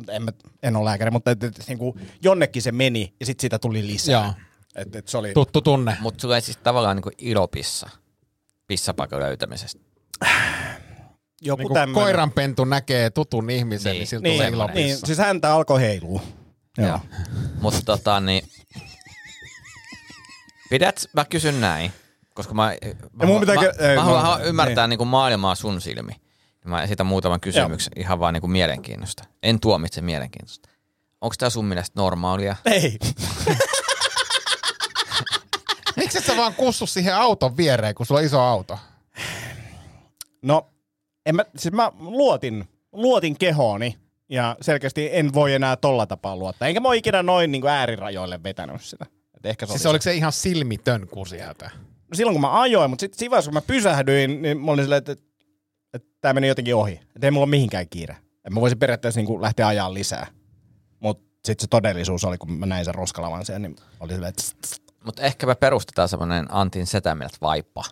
Speaker 6: en, mä, en ole lääkäri, mutta et, et, niinku, jonnekin se meni ja sitten siitä tuli lisää.
Speaker 5: Joo.
Speaker 6: Et, et se oli,
Speaker 5: Tuttu tunne.
Speaker 4: Mutta sulla ei siis tavallaan niinku ilopissa pissapaikan löytämisestä.
Speaker 6: joku
Speaker 5: Niin
Speaker 6: tämmönen.
Speaker 5: koiranpentu näkee tutun ihmisen, niin,
Speaker 4: Niin.
Speaker 5: siltä
Speaker 6: Niin,
Speaker 5: tulee
Speaker 6: niin,
Speaker 5: ilopissa.
Speaker 6: siis häntä alkoi heilua. Joo.
Speaker 4: Mutta tota niin... Pidät, mä kysyn näin, koska mä, mä,
Speaker 6: mun
Speaker 4: mä,
Speaker 6: pitää
Speaker 4: mä,
Speaker 6: ei,
Speaker 4: mä,
Speaker 6: mä-
Speaker 4: haluan,
Speaker 6: niin.
Speaker 4: ymmärtää niinku maailmaa sun silmi. Mä esitän muutaman kysymyksen ihan vaan niinku mielenkiinnosta. En tuomitse mielenkiintoista. Onko tämä sun mielestä normaalia?
Speaker 6: Ei.
Speaker 5: Miksi sä vaan kussu siihen auton viereen, kun sulla on iso auto?
Speaker 6: No, en mä, siis mä luotin, luotin kehooni ja selkeästi en voi enää tolla tapaa luottaa. Enkä mä ole ikinä noin niin kuin äärirajoille vetänyt sitä. Et ehkä se
Speaker 5: Siis
Speaker 6: oli
Speaker 5: oliko se ihan silmitön kusihätä?
Speaker 6: No silloin kun mä ajoin, mutta sitten siinä vaiheessa kun mä pysähdyin, niin mä olin silleen, että, että, että tämä meni jotenkin ohi. Että ei mulla ole mihinkään kiire. Että mä voisin periaatteessa niin kuin lähteä ajaa lisää. Mutta sitten se todellisuus oli, kun mä näin sen roskalavan sen, niin oli silleen, että.
Speaker 4: Mutta ehkä me perustetaan semmoinen Antin setämieltä vaippa.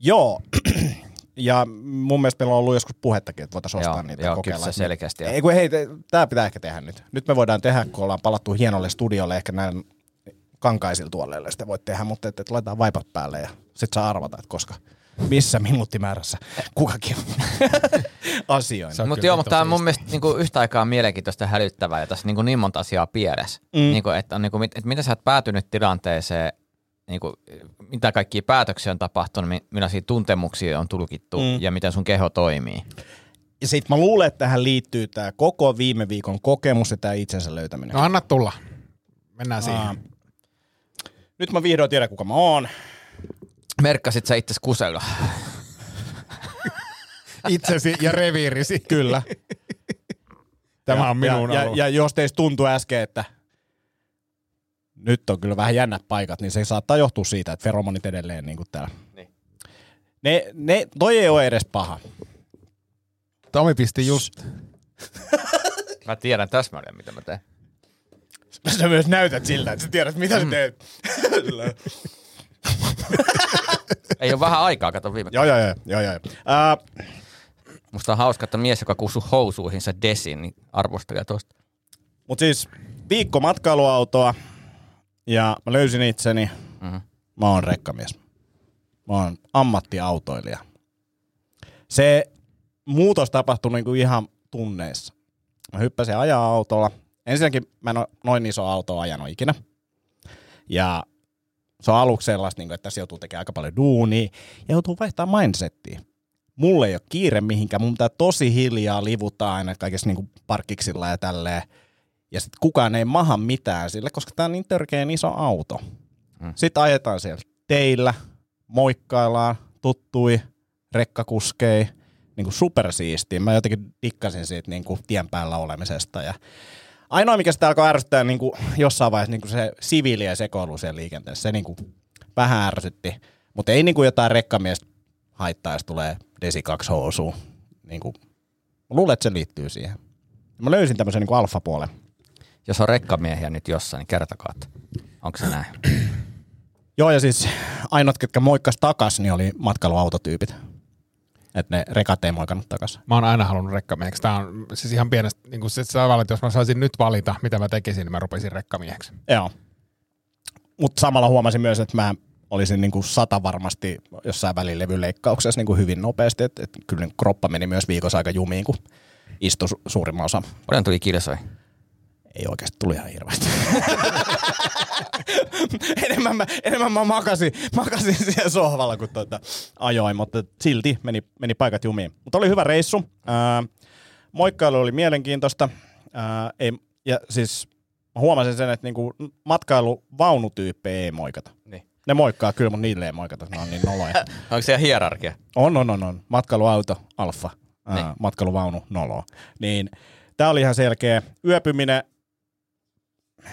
Speaker 6: joo. ja mun mielestä meillä on ollut joskus puhettakin, että voitaisiin ostaa
Speaker 4: Joo,
Speaker 6: niitä
Speaker 4: joo,
Speaker 6: kokeilla.
Speaker 4: kyllä se selkeästi.
Speaker 6: Ei kun hei, tämä pitää ehkä tehdä nyt. Nyt me voidaan tehdä, kun ollaan palattu hienolle studiolle, ehkä näin kankaisilla tuoleilla sitä voit tehdä, mutta että, että laitetaan vaipat päälle ja sit saa arvata, että koska missä minuuttimäärässä kukakin asioin.
Speaker 4: Mutta joo, mutta tämä on mun mielestä niinku yhtä aikaa mielenkiintoista ja hälyttävää ja tässä niinku niin monta asiaa pielessä. Mm. Niinku, että on niinku, mit- että miten sä oot päätynyt tilanteeseen, niinku, mitä kaikkia päätöksiä on tapahtunut, mi- millaisia tuntemuksia on tulkittu mm. ja miten sun keho toimii.
Speaker 6: Ja sit mä luulen, että tähän liittyy tämä koko viime viikon kokemus ja tämä itsensä löytäminen.
Speaker 5: No anna tulla. Mennään siihen.
Speaker 6: Nyt mä vihdoin tiedän, kuka mä oon.
Speaker 4: Merkkasit sä itse kusella?
Speaker 5: Itsesi ja reviirisi.
Speaker 6: Kyllä.
Speaker 5: Tämä
Speaker 6: ja,
Speaker 5: on minun
Speaker 6: ja, ja, ja jos teistä tuntuu äsken, että nyt on kyllä vähän jännät paikat, niin se saattaa johtua siitä, että feromonit edelleen niin kuin täällä.
Speaker 4: Niin.
Speaker 6: Ne, ne, toi ei ole edes paha.
Speaker 5: Tomi pisti just.
Speaker 4: Mä tiedän täsmälleen, mitä mä teen.
Speaker 6: Sä myös näytät siltä, että sä tiedät, mitä sä teet.
Speaker 4: Ei ole vähän aikaa, kato viime.
Speaker 6: joo, joo, joo. joo, joo. Uh,
Speaker 4: Musta on hauska, että mies, joka kutsuu housuihinsa desin, niin arvostelee tosta.
Speaker 6: Mutta siis viikko matkailuautoa ja mä löysin itseni.
Speaker 4: Mhm.
Speaker 6: Mä oon rekkamies. Mä oon ammattiautoilija. Se muutos tapahtui niinku ihan tunneissa. Mä hyppäsin ajaa autolla. Ensinnäkin mä en ole noin iso auto ajanut ikinä. Ja se on aluksi sellaista, niinku, että tässä joutuu tekemään aika paljon duunia ja joutuu vaihtamaan mindsettiä. Mulle ei ole kiire mihinkään, mun pitää tosi hiljaa livuttaa aina kaikessa niinku parkkiksilla ja tälleen. Ja sitten kukaan ei maha mitään sille, koska tämä on niin törkeän iso auto. Mm. Sitten ajetaan siellä teillä, moikkaillaan, tuttui, rekkakuskei, niin kuin supersiistiä. Mä jotenkin dikkasin siitä niin kuin tien päällä olemisesta. Ja ainoa, mikä sitä alkoi ärsyttää niin kuin jossain vaiheessa niin kuin se siviili ja sekoilu siellä liikenteessä, se niin kuin vähän ärsytti. Mutta ei niin kuin jotain rekkamiestä haittaa, jos tulee Desi 2 housuun. Niin kuin, luulen, että se liittyy siihen. Mä löysin tämmöisen niin alfapuolen.
Speaker 4: Jos on rekkamiehiä nyt jossain, niin kertokaa, että onko se näin?
Speaker 6: Joo, ja siis ainoat, ketkä moikkas takas, niin oli matkailuautotyypit. Että ne rekat ei moikannut takas.
Speaker 5: Mä oon aina halunnut rekkamieheksi. Tää on siis ihan pienestä, niin kuin se tavalla, että jos mä saisin nyt valita, mitä mä tekisin, niin mä rupesin rekkamieheksi.
Speaker 6: Joo. Mutta samalla huomasin myös, että mä olisin niin kuin sata varmasti jossain välilevyleikkauksessa niin kuin hyvin nopeasti. Että et kyllä niin kroppa meni myös viikossa aika jumiin, kun istui su- suurimman osa.
Speaker 4: Paljon tuli kilsoi?
Speaker 6: Ei oikeasti tuli ihan hirveästi. enemmän, mä, enemmän mä makasin, makasin siellä sohvalla, kun tuota ajoin, mutta silti meni, meni paikat jumiin. Mutta oli hyvä reissu. Ää, moikkailu oli mielenkiintoista. Ää, ei, ja siis mä huomasin sen, että niinku matkailuvaunutyyppejä ei moikata.
Speaker 4: Niin.
Speaker 6: Ne moikkaa kyllä, mutta niille ei moikata. Ne on niin noloja.
Speaker 4: Onko siellä hierarkia?
Speaker 6: On, on, on, on. Matkailuauto, alfa,
Speaker 4: Niin.
Speaker 6: matkailuvaunu, nolo. Niin, tää oli ihan selkeä. Yöpyminen,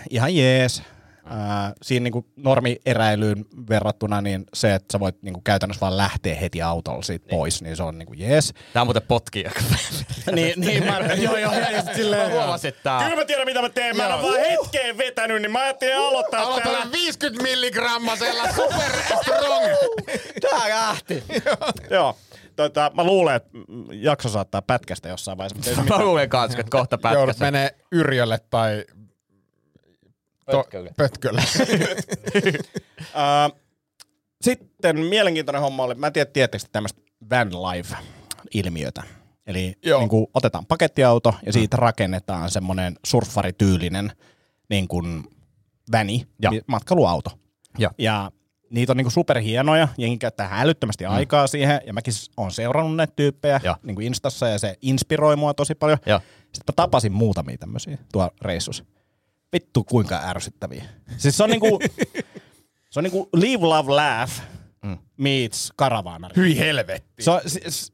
Speaker 6: ihan jees. Ää, siinä niinku normieräilyyn verrattuna niin se, että sä voit niinku käytännössä vaan lähteä heti autolla siitä pois, niin se on niinku jees.
Speaker 4: Tää on muuten potkia.
Speaker 6: niin, niin mä, joo, joo, sit silleen,
Speaker 4: Mä huomasin, että tää-
Speaker 6: Kyllä mä tiedän, mitä mä teen. Mä en ole vaan hetkeen vetänyt, niin mä ajattelin aloittaa
Speaker 5: Aloitetaan 50 milligrammasella super strong.
Speaker 6: Tää lähti. Joo. Tota, mä luulen, että jakso saattaa pätkästä jossain vaiheessa. Mutta
Speaker 4: Mä luulen kanssa, että kohta
Speaker 5: Joudut
Speaker 4: pätkässä.
Speaker 5: menee Yrjölle tai to-
Speaker 4: Pötkölle.
Speaker 5: pötkölle.
Speaker 6: Ää, Sitten mielenkiintoinen homma oli, mä en tiedä, tiedättekö tämmöistä van life-ilmiötä. Eli
Speaker 5: Joo.
Speaker 6: niin kuin otetaan pakettiauto ja siitä rakennetaan semmoinen surffarityylinen niin kuin väni,
Speaker 4: Ja.
Speaker 6: eli matkailuauto.
Speaker 4: Ja.
Speaker 6: ja niitä on niin kuin superhienoja, jengi käyttää älyttömästi mm. aikaa siihen, ja mäkin on seurannut näitä tyyppejä
Speaker 4: Ja.
Speaker 6: niin kuin Instassa, ja se inspiroi mua tosi paljon.
Speaker 4: Joo.
Speaker 6: Sitten mä tapasin muutamia tämmöisiä tuolla reissussa. Vittu kuinka ärsyttäviä. Siis se on niinku, se on niinku Live, Love, Laugh
Speaker 4: Mm.
Speaker 6: meets karavaanari.
Speaker 5: Hyi helvetti.
Speaker 6: Se on, siis,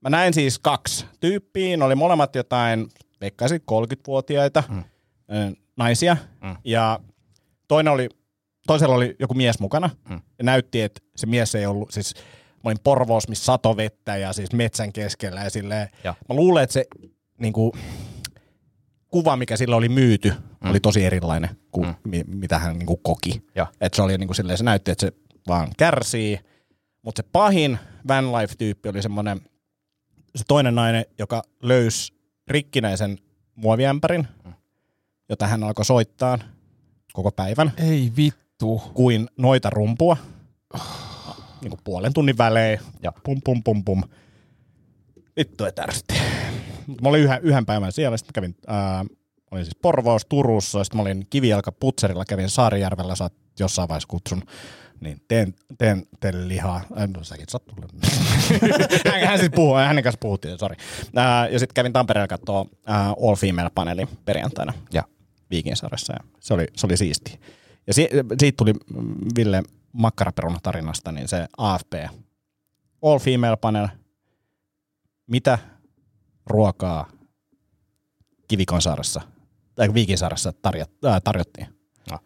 Speaker 6: mä näin siis kaksi tyyppiä, ne oli molemmat jotain, veikkaisin 30-vuotiaita mm. naisia,
Speaker 4: Mm.
Speaker 6: ja toinen oli, toisella oli joku mies mukana,
Speaker 4: Mm.
Speaker 6: ja näytti, että se mies ei ollut, siis mä olin Porvoos, missä sato vettä ja siis metsän keskellä, ja silleen,
Speaker 4: Ja.
Speaker 6: mä luulen, että se niinku, kuva, mikä sillä oli myyty, mm. oli tosi erilainen kuin
Speaker 4: Mm.
Speaker 6: mi- mitä hän niinku koki.
Speaker 4: Ja.
Speaker 6: Että se oli niinku silleen, se näytti, että se vaan kärsii. Mutta se pahin van life-tyyppi oli semmoinen, se toinen nainen, joka löysi rikkinäisen muoviämpärin,
Speaker 4: Mm.
Speaker 6: jota hän alkoi soittaa. koko päivän,
Speaker 5: Ei vittu.
Speaker 6: kuin noita rumpua. Niin kuin puolen tunnin välein. Ja pum pum pum pum. Vittu et ärsytti. Mä olin yhden, yhden päivän siellä, sitten kävin, ää, olin siis Porvoos, Turussa, sitten mä olin Kivijalka kävin Saarijärvellä, sä oot jossain vaiheessa kutsun. Niin teen, teen teille lihaa. Äh, No säkin saat tulla. hän, hän siis puhuu, hänen kanssa puhuttiin, sori. Ää, ja sitten kävin Tampereella katsoa ää, All Female-paneelin perjantaina ja Viikinsaaressa. Ja se oli, se oli siisti. Ja si, siitä tuli Ville Makkaraperuna tarinasta, niin se AFP. All Female Panel. Mitä ruokaa Kivikonsaaressa tai Viikinsaaressa tarjot, ää, tarjottiin? No.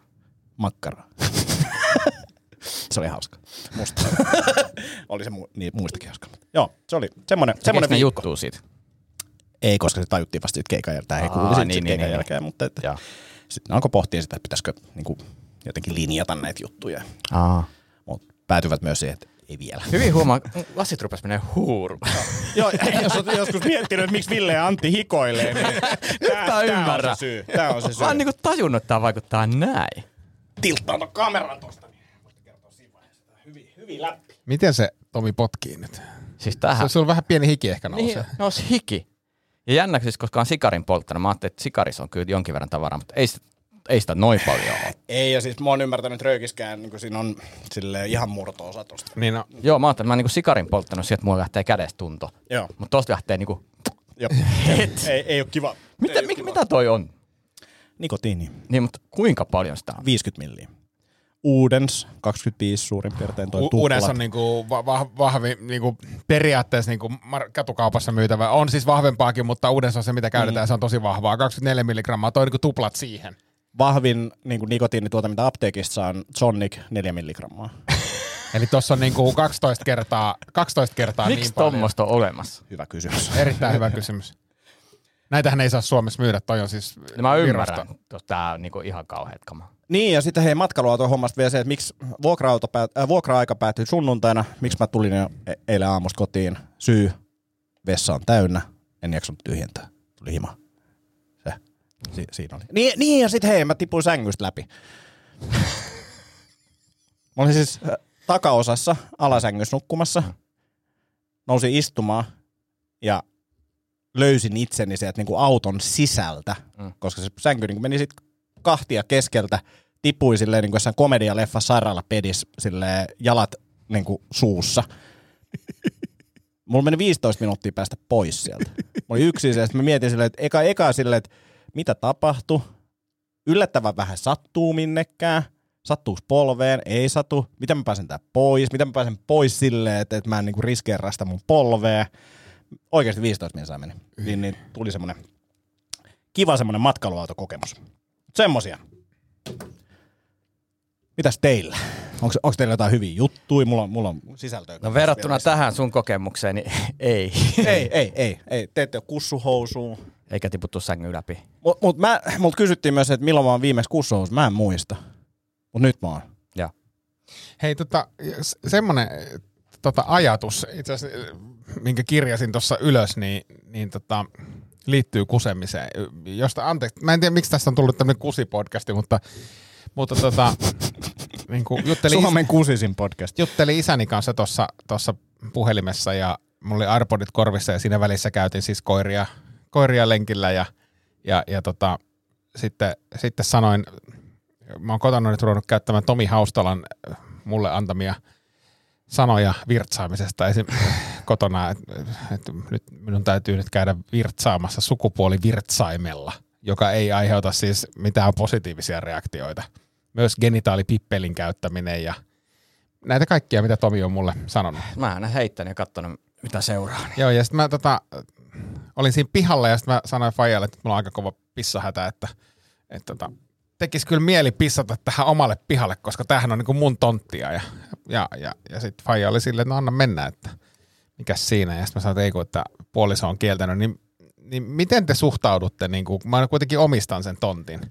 Speaker 6: Makkaraa. se oli hauska. Musta. oli se mu- niin, muistakin hauska. Joo, se oli semmoinen, semmoinen
Speaker 4: ne
Speaker 6: viikko.
Speaker 4: juttuu siitä?
Speaker 6: Ei, koska se tajuttiin vasta siitä keikan jälkeen. Ei sitten
Speaker 4: niin,
Speaker 6: niin,
Speaker 4: niin,
Speaker 6: keikan
Speaker 4: niin.
Speaker 6: jälkeen, mutta että sitten alkoi pohtia sitä, että pitäisikö niin kuin, jotenkin linjata näitä juttuja.
Speaker 4: Aa.
Speaker 6: Mutta päätyvät myös siihen, että ei vielä.
Speaker 4: Hyvin huomaa, lasit rupes menee huuru.
Speaker 6: Joo, jos olet joskus miettinyt, että miksi Ville ja Antti hikoilee, niin tämä,
Speaker 4: mä ymmärrän.
Speaker 6: on se syy. Tämä on se syy.
Speaker 4: Mä oon niinku tajunnut, että tää vaikuttaa näin.
Speaker 6: tilttaan ton kameran tosta, niin voitte kertoa siinä vaiheessa. Tää Hyvin, hyvin läpi.
Speaker 5: Miten se Tomi potkii nyt?
Speaker 4: Siis
Speaker 5: Se,
Speaker 4: tähän.
Speaker 5: sulla on vähän pieni hiki ehkä nousee.
Speaker 4: Niin, nousi hiki. Ja jännäksi, siis, koska on sikarin polttanut, mä ajattelin, että sikarissa on kyllä jonkin verran tavaraa, mutta ei sitä, ei sitä noin paljon ole.
Speaker 6: Ei, ja siis mä oon ymmärtänyt, että röykiskään, niin siinä on sille ihan murto-osa tosta.
Speaker 5: Niin no,
Speaker 4: Joo, mä ajattelin, että mä niinku sikarin polttanut sieltä, mulla lähtee kädestä tunto.
Speaker 6: Joo.
Speaker 4: Mutta tosta lähtee niinku,
Speaker 6: Jop. ei, ei ole kiva.
Speaker 4: mitä,
Speaker 6: ei
Speaker 4: mit, mitä toi on?
Speaker 6: Nikotiini.
Speaker 4: Niin, mutta kuinka paljon sitä on?
Speaker 6: 50 milliä. Uudens, 25 suurin piirtein toi
Speaker 5: U-. Uudessa on niinku va- va- vahvi niinku periaatteessa niinku mar- katukaupassa myytävä. On siis vahvempaakin, mutta Uudessa on se, mitä käytetään, mm. se on tosi vahvaa. 24 milligrammaa, toi on niinku tuplat siihen.
Speaker 6: Vahvin niin kuin nikotiinituote, mitä apteekista saa, on Sonic 4 milligrammaa.
Speaker 5: Eli tuossa on niinku 12 kertaa, 12 kertaa
Speaker 4: Miksi
Speaker 5: niin paljon.
Speaker 4: tommosta on olemassa?
Speaker 6: Hyvä kysymys.
Speaker 5: Erittäin hyvä kysymys. Näitähän ei saa Suomessa myydä, toi on siis
Speaker 4: No mä ymmärrän, että tää on niinku ihan kauheat kama.
Speaker 6: Niin, ja sitten hei, matkailuauto hommasta vielä se, että miksi vuokra-auto päät, äh, vuokra-aika päättyi sunnuntaina, miksi mä tulin jo e- eilen aamusta kotiin. Syy, vessa on täynnä, en jaksanut tyhjentää. Tuli hima. Si- siinä oli. Niin, niin ja sitten hei, mä tipuin sängystä läpi. mä olin siis äh, takaosassa alasängyssä nukkumassa. Nousin istumaan ja löysin itseni sieltä niin kuin auton sisältä, mm. koska se sänky niin kuin meni sitten kahtia keskeltä, tippui silleen niin kuin jossain komedialeffa sairaalapedis silleen jalat niin kuin suussa. Mulla meni 15 minuuttia päästä pois sieltä. Mä olin yksin sitten mä mietin silleen, että eka, eka silleen, että mitä tapahtui. Yllättävän vähän sattuu minnekään. Sattuuko polveen? Ei satu. Miten mä pääsen tää pois? Miten mä pääsen pois silleen, että, että mä en niinku riskeeraa sitä mun polvea? Oikeasti 15 minsaa meni. Niin, niin tuli semmonen kiva semmonen matkailuautokokemus. Semmosia. Mitäs teillä? Onko, onko teillä jotain hyviä juttuja? Mulla, on- mulla on sisältöä.
Speaker 4: No verrattuna tähän sun kokemukseen, niin ei.
Speaker 6: Ei, ei, ei, ei. Te ette ole kussuhousuun.
Speaker 4: Eikä tiputtu sängyn läpi.
Speaker 6: Mut, mut mä, mut kysyttiin myös, että milloin mä oon viimeksi kussuhousuun. Mä en muista. Mut nyt mä oon.
Speaker 4: Ja.
Speaker 5: Hei, tota, s- semmonen tota, ajatus, itse asiassa, minkä kirjasin tuossa ylös, niin, niin tota, liittyy kusemiseen. Josta, anteeksi, mä en tiedä, miksi tästä on tullut tämmöinen kusipodcasti, mutta, mutta tota, niin kuin juttelin,
Speaker 6: Suomen kusisin podcast.
Speaker 5: juttelin isäni kanssa tuossa tossa puhelimessa ja mulla oli Arpodit korvissa ja siinä välissä käytiin siis koiria, koiria lenkillä ja, ja, ja tota, sitten, sitten sanoin, mä oon kotona nyt ruvennut käyttämään Tomi Haustalan äh, mulle antamia sanoja virtsaamisesta esim. kotona, että et nyt minun täytyy nyt käydä virtsaamassa sukupuolivirtsaimella, joka ei aiheuta siis mitään positiivisia reaktioita. Myös genitaalipippelin käyttäminen ja näitä kaikkia, mitä Tomi on mulle sanonut.
Speaker 4: Mä aina heittänyt ja katsonut, mitä seuraa. Niin.
Speaker 5: Joo, ja sitten mä tota, olin siinä pihalla ja sitten mä sanoin Fajalle, että mulla on aika kova pissahätä, että, että tota, tekisi kyllä mieli pissata tähän omalle pihalle, koska tämähän on niinku mun tonttia. Ja, ja, ja, ja sitten Faija oli silleen, että no anna mennä, että mikäs siinä. Ja sitten mä sanoin, että ei kun, että puoliso on kieltänyt, niin, niin miten te suhtaudutte, niin kuin, mä kuitenkin omistan sen tontin,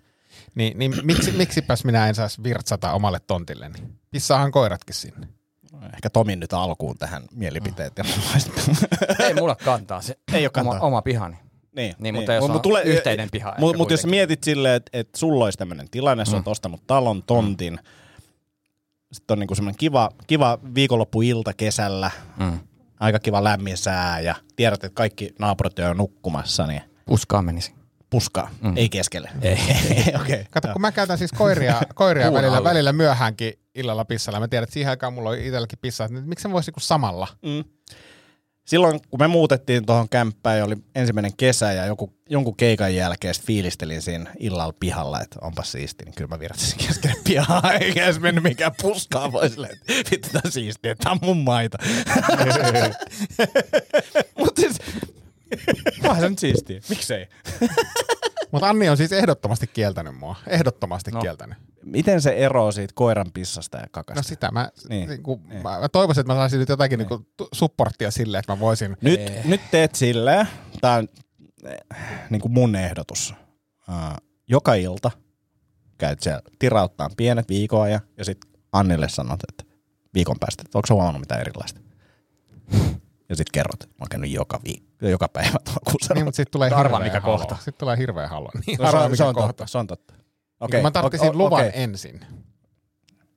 Speaker 5: niin, niin miksi, miksipäs minä en saisi virtsata omalle tontilleni? Pissaahan koiratkin sinne.
Speaker 6: Ehkä Tomin nyt alkuun tähän mielipiteet. Ja
Speaker 4: Ei mulla kantaa se
Speaker 6: Ei oo
Speaker 4: oma,
Speaker 6: kantaa.
Speaker 4: oma pihani.
Speaker 6: Niin,
Speaker 4: Niin, mutta jos
Speaker 6: Mut-
Speaker 4: on
Speaker 6: mut
Speaker 4: yhteinen piha
Speaker 6: Mutta mut jos mietit silleen, että et sulla olisi tämmöinen tilanne, sä oot ostanut talon, tontin, sitten on niinku semmoinen kiva, kiva viikonloppuilta kesällä,
Speaker 4: Mm.
Speaker 6: aika kiva lämmin sää ja tiedät, että kaikki naapurit on nukkumassa, niin
Speaker 4: Puskaan menisi.
Speaker 6: puskaa, mm. ei keskelle. Ei, okei. Okay.
Speaker 5: Kato, kun mä käytän siis koiria, koiria välillä, välillä myöhäänkin illalla pissalla. Mä tiedän, että siihen aikaan mulla on itselläkin pissaa. että Miksi se voisi niinku samalla?
Speaker 6: Mm. Silloin, kun me muutettiin tuohon kämppään ja oli ensimmäinen kesä ja joku, jonkun keikan jälkeen fiilistelin siinä illalla pihalla, että onpa siisti, niin kyllä mä virtasin keskelle pihaa, eikä edes mennyt mikään puskaan voi silleen, että vittu tää siistiä, tää on mun maita. Mutta siis, onhan se nyt siistiä, miksei?
Speaker 5: Mutta Anni on siis ehdottomasti kieltänyt mua. Ehdottomasti no. kieltänyt.
Speaker 6: Miten se eroaa siitä koiran pissasta ja kakasta?
Speaker 5: No sitä mä,
Speaker 6: Niin.
Speaker 5: niin. Niin kuin, mä, mä toivoisin, että mä saisin nyt jotakin niin. Niin supporttia silleen, että mä voisin...
Speaker 6: Nyt, nyt teet silleen, tää on eh, niin kuin mun ehdotus. Uh, joka ilta käyt siellä tirauttaan pienet viikon ajan ja sitten Annille sanot, että viikon päästä, että onko se huomannut mitään erilaista. Ja sitten kerrot, että mä oon käynyt joka, viikko, joka päivä tuolla kusella.
Speaker 5: Niin, mutta sitten tulee
Speaker 4: Arvaa, mikä
Speaker 5: halo.
Speaker 4: kohta.
Speaker 5: Sitten tulee hirveä halo. Niin,
Speaker 6: no, se,
Speaker 5: arvaa,
Speaker 6: on,
Speaker 5: mikä
Speaker 6: se, on
Speaker 5: kohta.
Speaker 6: totta, se on totta.
Speaker 5: Okay. Mä tarvitsisin
Speaker 6: okei,
Speaker 5: luvan
Speaker 6: okei.
Speaker 5: ensin.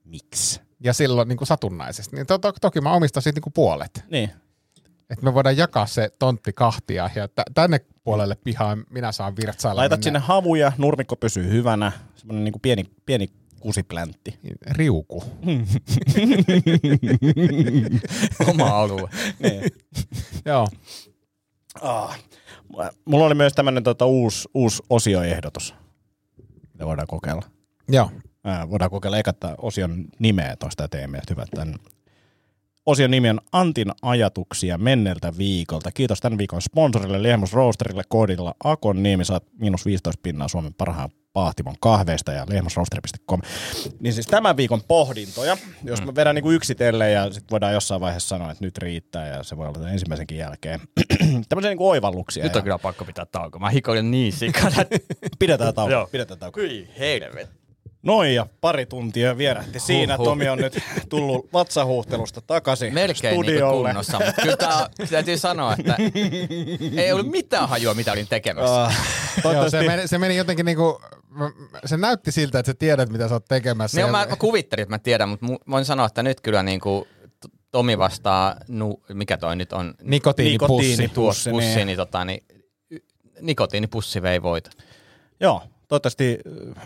Speaker 6: Miksi?
Speaker 5: Ja silloin niin kuin satunnaisesti. Niin to, to, toki mä omistan siitä niin kuin puolet.
Speaker 6: Niin.
Speaker 5: Että me voidaan jakaa se tontti kahtia ja t- tänne puolelle pihaan minä saan virtsailla.
Speaker 6: Laitat
Speaker 5: mennä.
Speaker 6: sinne havuja, nurmikko pysyy hyvänä, semmoinen niin pieni, pieni kusipläntti.
Speaker 5: Riuku.
Speaker 4: Oma alue.
Speaker 6: niin.
Speaker 5: Joo.
Speaker 6: Ah. Mulla oli myös tämmöinen tota, uusi, uusi osioehdotus, mitä voidaan kokeilla.
Speaker 5: Joo.
Speaker 6: Ää, voidaan kokeilla eka osion nimeä tuosta ja teemme hyvät tämän. Osion nimi on Antin ajatuksia menneltä viikolta. Kiitos tämän viikon sponsorille Lehmus Roasterille koodilla Akon Niemi. Saat miinus 15 pinnaa Suomen parhaan paahtimon kahveista ja lehmusroasteri.com. Niin siis tämän viikon pohdintoja, jos mä vedän niinku yksitellen ja sitten voidaan jossain vaiheessa sanoa, että nyt riittää ja se voi olla ensimmäisenkin jälkeen. Tämmöisiä niinku oivalluksia.
Speaker 4: Nyt
Speaker 6: ja
Speaker 4: on kyllä pakko pitää tauko. Mä hikoilin niin sikana.
Speaker 6: Pidetään tauko. Pidetään tauko.
Speaker 4: Kyllä helvet.
Speaker 6: Noin ja pari tuntia vierähti siinä.
Speaker 4: Huhhuh.
Speaker 6: Tomi on nyt tullut vatsahuhtelusta takaisin
Speaker 4: Melkein niinku
Speaker 6: studiolle.
Speaker 4: kunnossa, mutta kyllä tää, täytyy sanoa, että ei ollut mitään hajua, mitä olin tekemässä.
Speaker 6: Ah,
Speaker 5: Joo, se, meni, se meni jotenkin niinku, se näytti siltä, että sä tiedät, mitä sä oot tekemässä.
Speaker 4: Niin,
Speaker 5: Ja-
Speaker 4: mä, mä kuvittelin, että mä tiedän, mutta mu- voin sanoa, että nyt kyllä niinku Tomi vastaa, nu, mikä toi nyt on,
Speaker 5: Nikotiinipussi.
Speaker 6: Nikotiini.
Speaker 4: tuo
Speaker 6: pussi,
Speaker 4: pussi,
Speaker 6: niin.
Speaker 4: niin, tota, niin nikotiinipussi vei voita.
Speaker 6: Joo, toivottavasti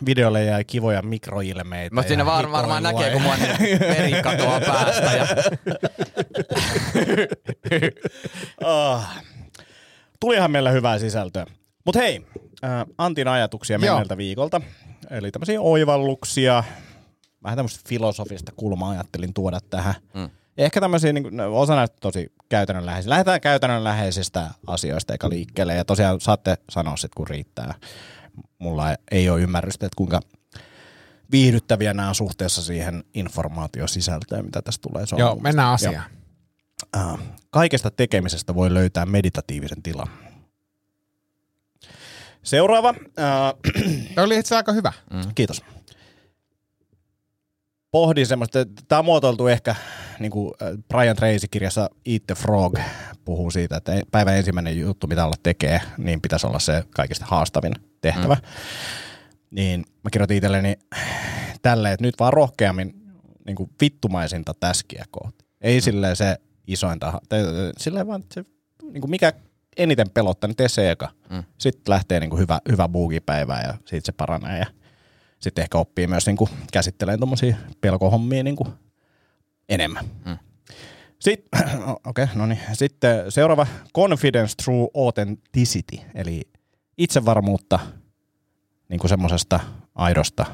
Speaker 6: videolle jäi kivoja mikroilmeitä.
Speaker 4: Mä siinä var, varmaan näkee, kun mua niin veri katoaa päästä. Ja,
Speaker 6: Ah. Tulihan meillä hyvää sisältöä. Mutta hei, äh, Antin ajatuksia menneeltä viikolta. Eli tämmöisiä oivalluksia, vähän tämmöistä filosofista kulmaa ajattelin tuoda tähän. Mm. Ehkä tämmöisiä, niin kuin, osa näistä tosi käytännönläheisiä. Lähdetään käytännönläheisistä asioista eikä liikkeelle. Ja tosiaan saatte sanoa sitten, kun riittää. Mulla ei ole ymmärrystä, että kuinka viihdyttäviä nämä on suhteessa siihen informaatiosisältöön, mitä tässä tulee. Se on
Speaker 5: Joo, mennään asiaan.
Speaker 6: Äh, kaikesta tekemisestä voi löytää meditatiivisen tilan. Seuraava. Äh,
Speaker 5: Tämä oli itse aika hyvä.
Speaker 6: kiitos. Pohdin semmoista, tämä on muotoiltu ehkä, niin kuin äh, Brian Tracy-kirjassa Eat the Frog puhuu siitä, että päivän ensimmäinen juttu, mitä olla tekee, niin pitäisi olla se kaikista haastavin tehtävä. Mm. Niin mä kirjoitin itselleni tälleen, että nyt vaan rohkeammin niin kuin vittumaisinta täskiä kohti. Ei mm. silleen se isointa, äh, silleen vaan se, niin kuin mikä eniten pelottaa, niin tee se eka. Mm. Sitten lähtee niin kuin hyvä, hyvä buugipäivä ja siitä se paranee ja sitten ehkä oppii myös niin kuin käsittelemään tuommoisia pelkohommia niin kuin enemmän. Mm. Sitten, okei, okay, no niin. Sitten seuraava, confidence through authenticity, eli itsevarmuutta niin kuin semmoisesta aidosta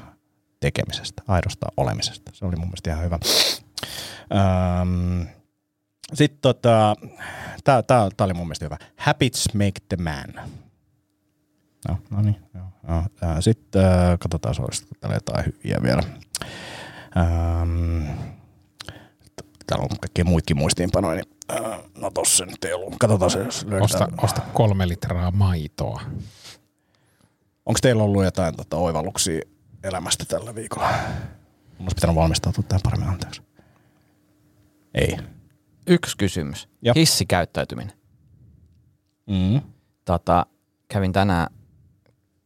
Speaker 6: tekemisestä, aidosta olemisesta. Se oli mun mielestä ihan hyvä. Öm, sitten tota, tää oli mun mielestä hyvä. Habits make the man. No, no niin. Joo, joo. Ää, Sitten äh, katsotaan, olisiko täällä jotain hyviä vielä. Ähm, täällä on kaikkia muitakin muistiinpanoja, niin äh, no tossa nyt ei ollut. Katsotaan se, jos löydetään.
Speaker 5: Osta, osta kolme litraa maitoa.
Speaker 6: Onko teillä ollut jotain tota, oivalluksia elämästä tällä viikolla? Mun olisi pitänyt valmistautua tähän paremmin, anteeksi. Ei.
Speaker 4: yksi kysymys.
Speaker 6: Joo.
Speaker 4: Hissikäyttäytyminen.
Speaker 6: Mm.
Speaker 4: Tota, kävin tänään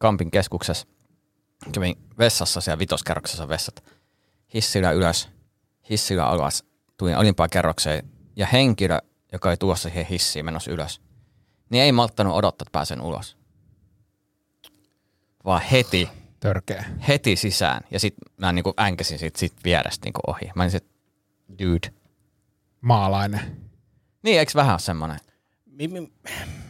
Speaker 4: Kampin keskuksessa, kävin vessassa siellä vitoskerroksessa vessat. Hissillä ylös, hissillä alas, tulin alimpaan kerrokseen ja henkilö, joka oli tulossa siihen hissiin menossa ylös, niin ei malttanut odottaa, että pääsen ulos. Vaan heti,
Speaker 5: Törkeä.
Speaker 4: heti sisään. Ja sitten mä niinku änkäsin siitä sit vierestä niinku ohi. Mä olin se, dude.
Speaker 5: Maalainen.
Speaker 4: Niin, eikö vähän ole semmoinen?
Speaker 6: Mi- mi-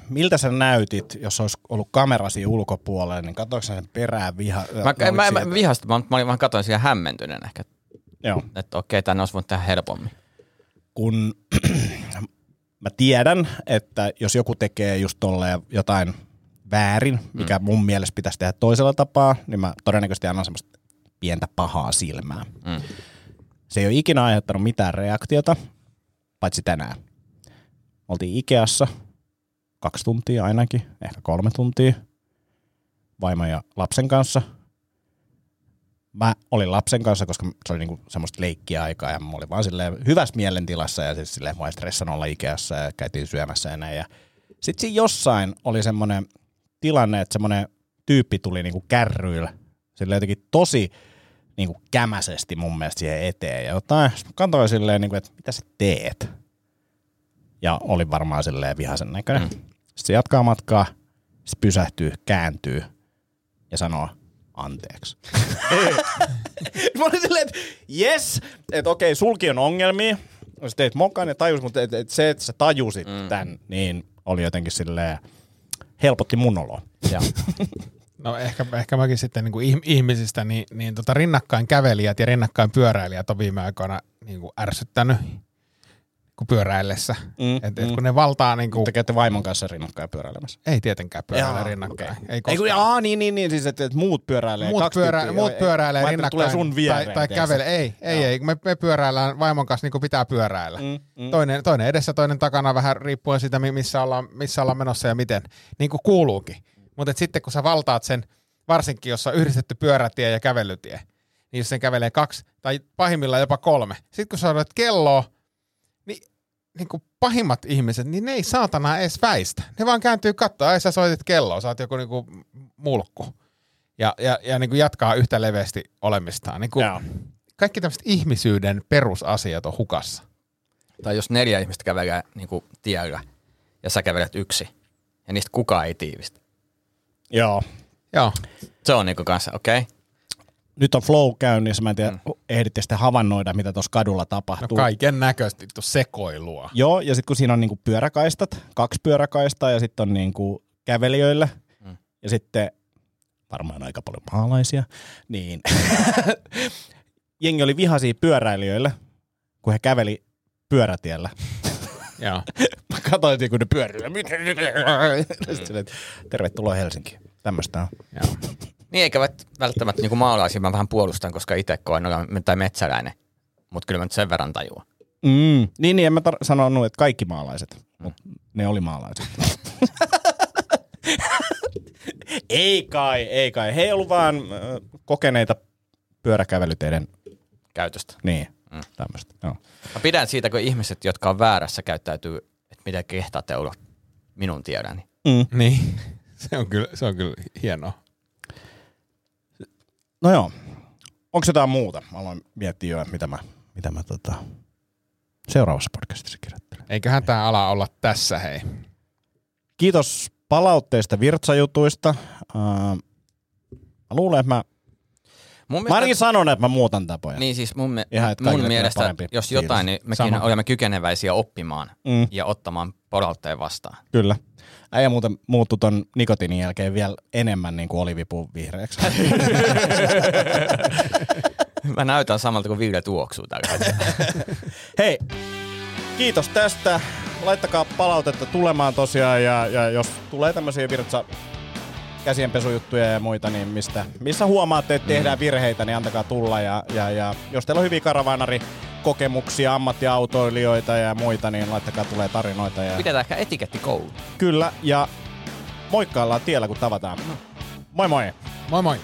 Speaker 6: miltä sä näytit, jos olisi ollut kamerasi ulkopuolella, niin katsoitko sä sen perään viha?
Speaker 4: Mä, mä, mä, mä vihasta, mä, mä vaan katoin siihen hämmentyneen ehkä,
Speaker 6: Joo.
Speaker 4: että okei, tänne olisi voinut tehdä helpommin.
Speaker 6: kun mä tiedän, että jos joku tekee just tolleen jotain väärin, mikä mm. mun mielestä pitäisi tehdä toisella tapaa, niin mä todennäköisesti annan semmoista pientä pahaa silmää.
Speaker 4: Mm.
Speaker 6: Se ei ole ikinä aiheuttanut mitään reaktiota, paitsi tänään. Oltiin Ikeassa kaksi tuntia ainakin, ehkä kolme tuntia, vaimon ja lapsen kanssa. Mä olin lapsen kanssa, koska se oli niinku semmoista leikkiä aikaa ja mä olin vaan silleen hyvässä mielentilassa ja siis silleen mä stressannut olla Ikeassa ja käytiin syömässä ja näin. Ja sitten siinä jossain oli semmoinen tilanne, että semmoinen tyyppi tuli niinku kärryillä, silleen jotenkin tosi niinku kämäisesti mun mielestä siihen eteen ja jotain. Sitten mä kantoin silleen, niinku, että mitä sä teet? Ja oli varmaan silleen vihaisen näköinen. Mm. Sitten se jatkaa matkaa, se pysähtyy, kääntyy ja sanoo anteeksi. mä olin silleen, että jes, että okei, sulki on ongelmia. Sä teit mokan ja tajus, mutta et, et se, että sä tajusit mm. tämän, niin oli jotenkin silleen, helpotti mun oloa.
Speaker 4: Ja.
Speaker 5: No ehkä, ehkä mäkin sitten niin kuin ihm- ihmisistä, niin, niin tota rinnakkain kävelijät ja rinnakkain pyöräilijät on viime aikoina niin kuin ärsyttänyt kun pyöräillessä.
Speaker 6: Mm,
Speaker 5: et, et
Speaker 6: mm.
Speaker 5: kun ne valtaa, niin kuin,
Speaker 6: Te käytte vaimon kanssa rinnakkain pyöräilemässä.
Speaker 5: ei tietenkään pyöräillä
Speaker 6: Jaa,
Speaker 5: rinnakkain.
Speaker 6: okei.
Speaker 5: Ei
Speaker 6: Ei kun, jaa, niin, niin, niin, siis että, että muut pyöräilee.
Speaker 5: muut,
Speaker 6: kaksi
Speaker 5: pyörä,
Speaker 6: tyyppiä,
Speaker 5: muut pyöräilee
Speaker 6: ei.
Speaker 5: Rinnakkain
Speaker 6: tulee sun viereen.
Speaker 5: tai, tai kävelee. Ei, ei,
Speaker 6: Joo.
Speaker 5: ei. Me, me pyöräillään vaimon kanssa niin kuin pitää pyöräillä.
Speaker 6: Mm, mm.
Speaker 5: Toinen, toinen edessä, toinen takana, vähän riippuen siitä, mi- missä ollaan, missä ollaan menossa ja miten. Niin kuin kuuluukin. Mutta sitten kun sä valtaat sen, varsinkin jos on yhdistetty pyörätie ja kävelytie, niin jos sen kävelee kaksi tai pahimmillaan jopa kolme. Sitten kun sä olet kelloa, niin kuin pahimmat ihmiset, niin ne ei saatana edes väistä. Ne vaan kääntyy katsoa, ai sä soitit kelloa, sä oot joku niin kuin mulkku. Ja, ja, ja niin kuin jatkaa yhtä leveästi olemistaan. Niin kuin
Speaker 6: Joo.
Speaker 5: kaikki tämmöiset ihmisyyden perusasiat on hukassa.
Speaker 4: Tai jos neljä ihmistä kävelee niin kuin tiellä ja sä kävelet yksi ja niistä kukaan ei tiivistä.
Speaker 6: Joo.
Speaker 5: Joo.
Speaker 4: Se on niinku kanssa, okei. Okay.
Speaker 6: Nyt on flow käynnissä, mä en tiedä, mm. ehditte sitten havainnoida, mitä tuossa kadulla
Speaker 5: No
Speaker 6: tapahtuu.
Speaker 5: kaiken näköistä sekoilua.
Speaker 6: Joo, ja sitten kun siinä on niinku pyöräkaistat, kaksi pyöräkaistaa ja sitten on niinku kävelijöille mm. ja sitten varmaan aika paljon maalaisia, niin jengi oli vihaisia pyöräilijöille, kun he käveli pyörätiellä.
Speaker 5: Joo.
Speaker 6: Mä katsoin, kun ne pyörii. Tervetuloa Helsinkiin. Tämmöistä on.
Speaker 5: Joo.
Speaker 4: Niin eikä vät- välttämättä niin maalaisia, mä vähän puolustan, koska itse koen olevan tai metsäläinen. Mutta kyllä mä nyt sen verran tajuan.
Speaker 6: Mm. Niin, niin, en mä tar- sanonut, että kaikki maalaiset, mutta ne oli maalaiset. ei kai, ei kai. He ei ollut vaan äh, kokeneita pyöräkävelyteiden,
Speaker 4: Käytöstä.
Speaker 6: niin, mm. tämmöistä. Joo.
Speaker 4: Mä pidän siitä, kun ihmiset, jotka on väärässä, käyttäytyy, että miten kehtaatte olla minun tiedäni.
Speaker 6: Mm.
Speaker 5: Niin. Se on kyllä, se on kyllä hienoa.
Speaker 6: No joo. Onko jotain muuta? Mä aloin miettiä jo, että mitä mä, mitä mä tota, seuraavassa podcastissa kirjoittelen.
Speaker 5: Eiköhän tämä ala olla tässä, hei.
Speaker 6: Kiitos palautteista virtsajutuista. Uh, mä luulen, että mä
Speaker 4: Mun
Speaker 6: Mä ainakin sanon, että mä muutan tapoja.
Speaker 4: Niin siis mun, me,
Speaker 6: Ihan, että
Speaker 4: mun mielestä,
Speaker 6: parempi
Speaker 4: jos
Speaker 6: fiilis.
Speaker 4: jotain, niin mekin
Speaker 6: Sama.
Speaker 4: olemme kykeneväisiä oppimaan
Speaker 6: Mm,
Speaker 4: ja ottamaan palautteen vastaan.
Speaker 6: kyllä. Äijä muuten muuttui ton nikotiinin jälkeen vielä enemmän niin kuin olivipuun vihreäksi.
Speaker 4: Mä näytän samalta kuin Ville tuoksuu.
Speaker 6: Hei, kiitos tästä. Laittakaa palautetta tulemaan tosiaan ja, ja jos tulee tämmöisiä virtsa käsienpesujuttuja ja muita, niin mistä, missä huomaatte, että tehdään virheitä, niin antakaa tulla. Ja, ja, ja jos teillä on hyviä karavaanari kokemuksia, ammattiautoilijoita ja muita, niin laittakaa tulee tarinoita. Ja...
Speaker 4: Pidetään ehkä etiketti koulu.
Speaker 6: Kyllä, ja moikkaillaan tiellä, kun tavataan. Moi moi!
Speaker 5: Moi moi.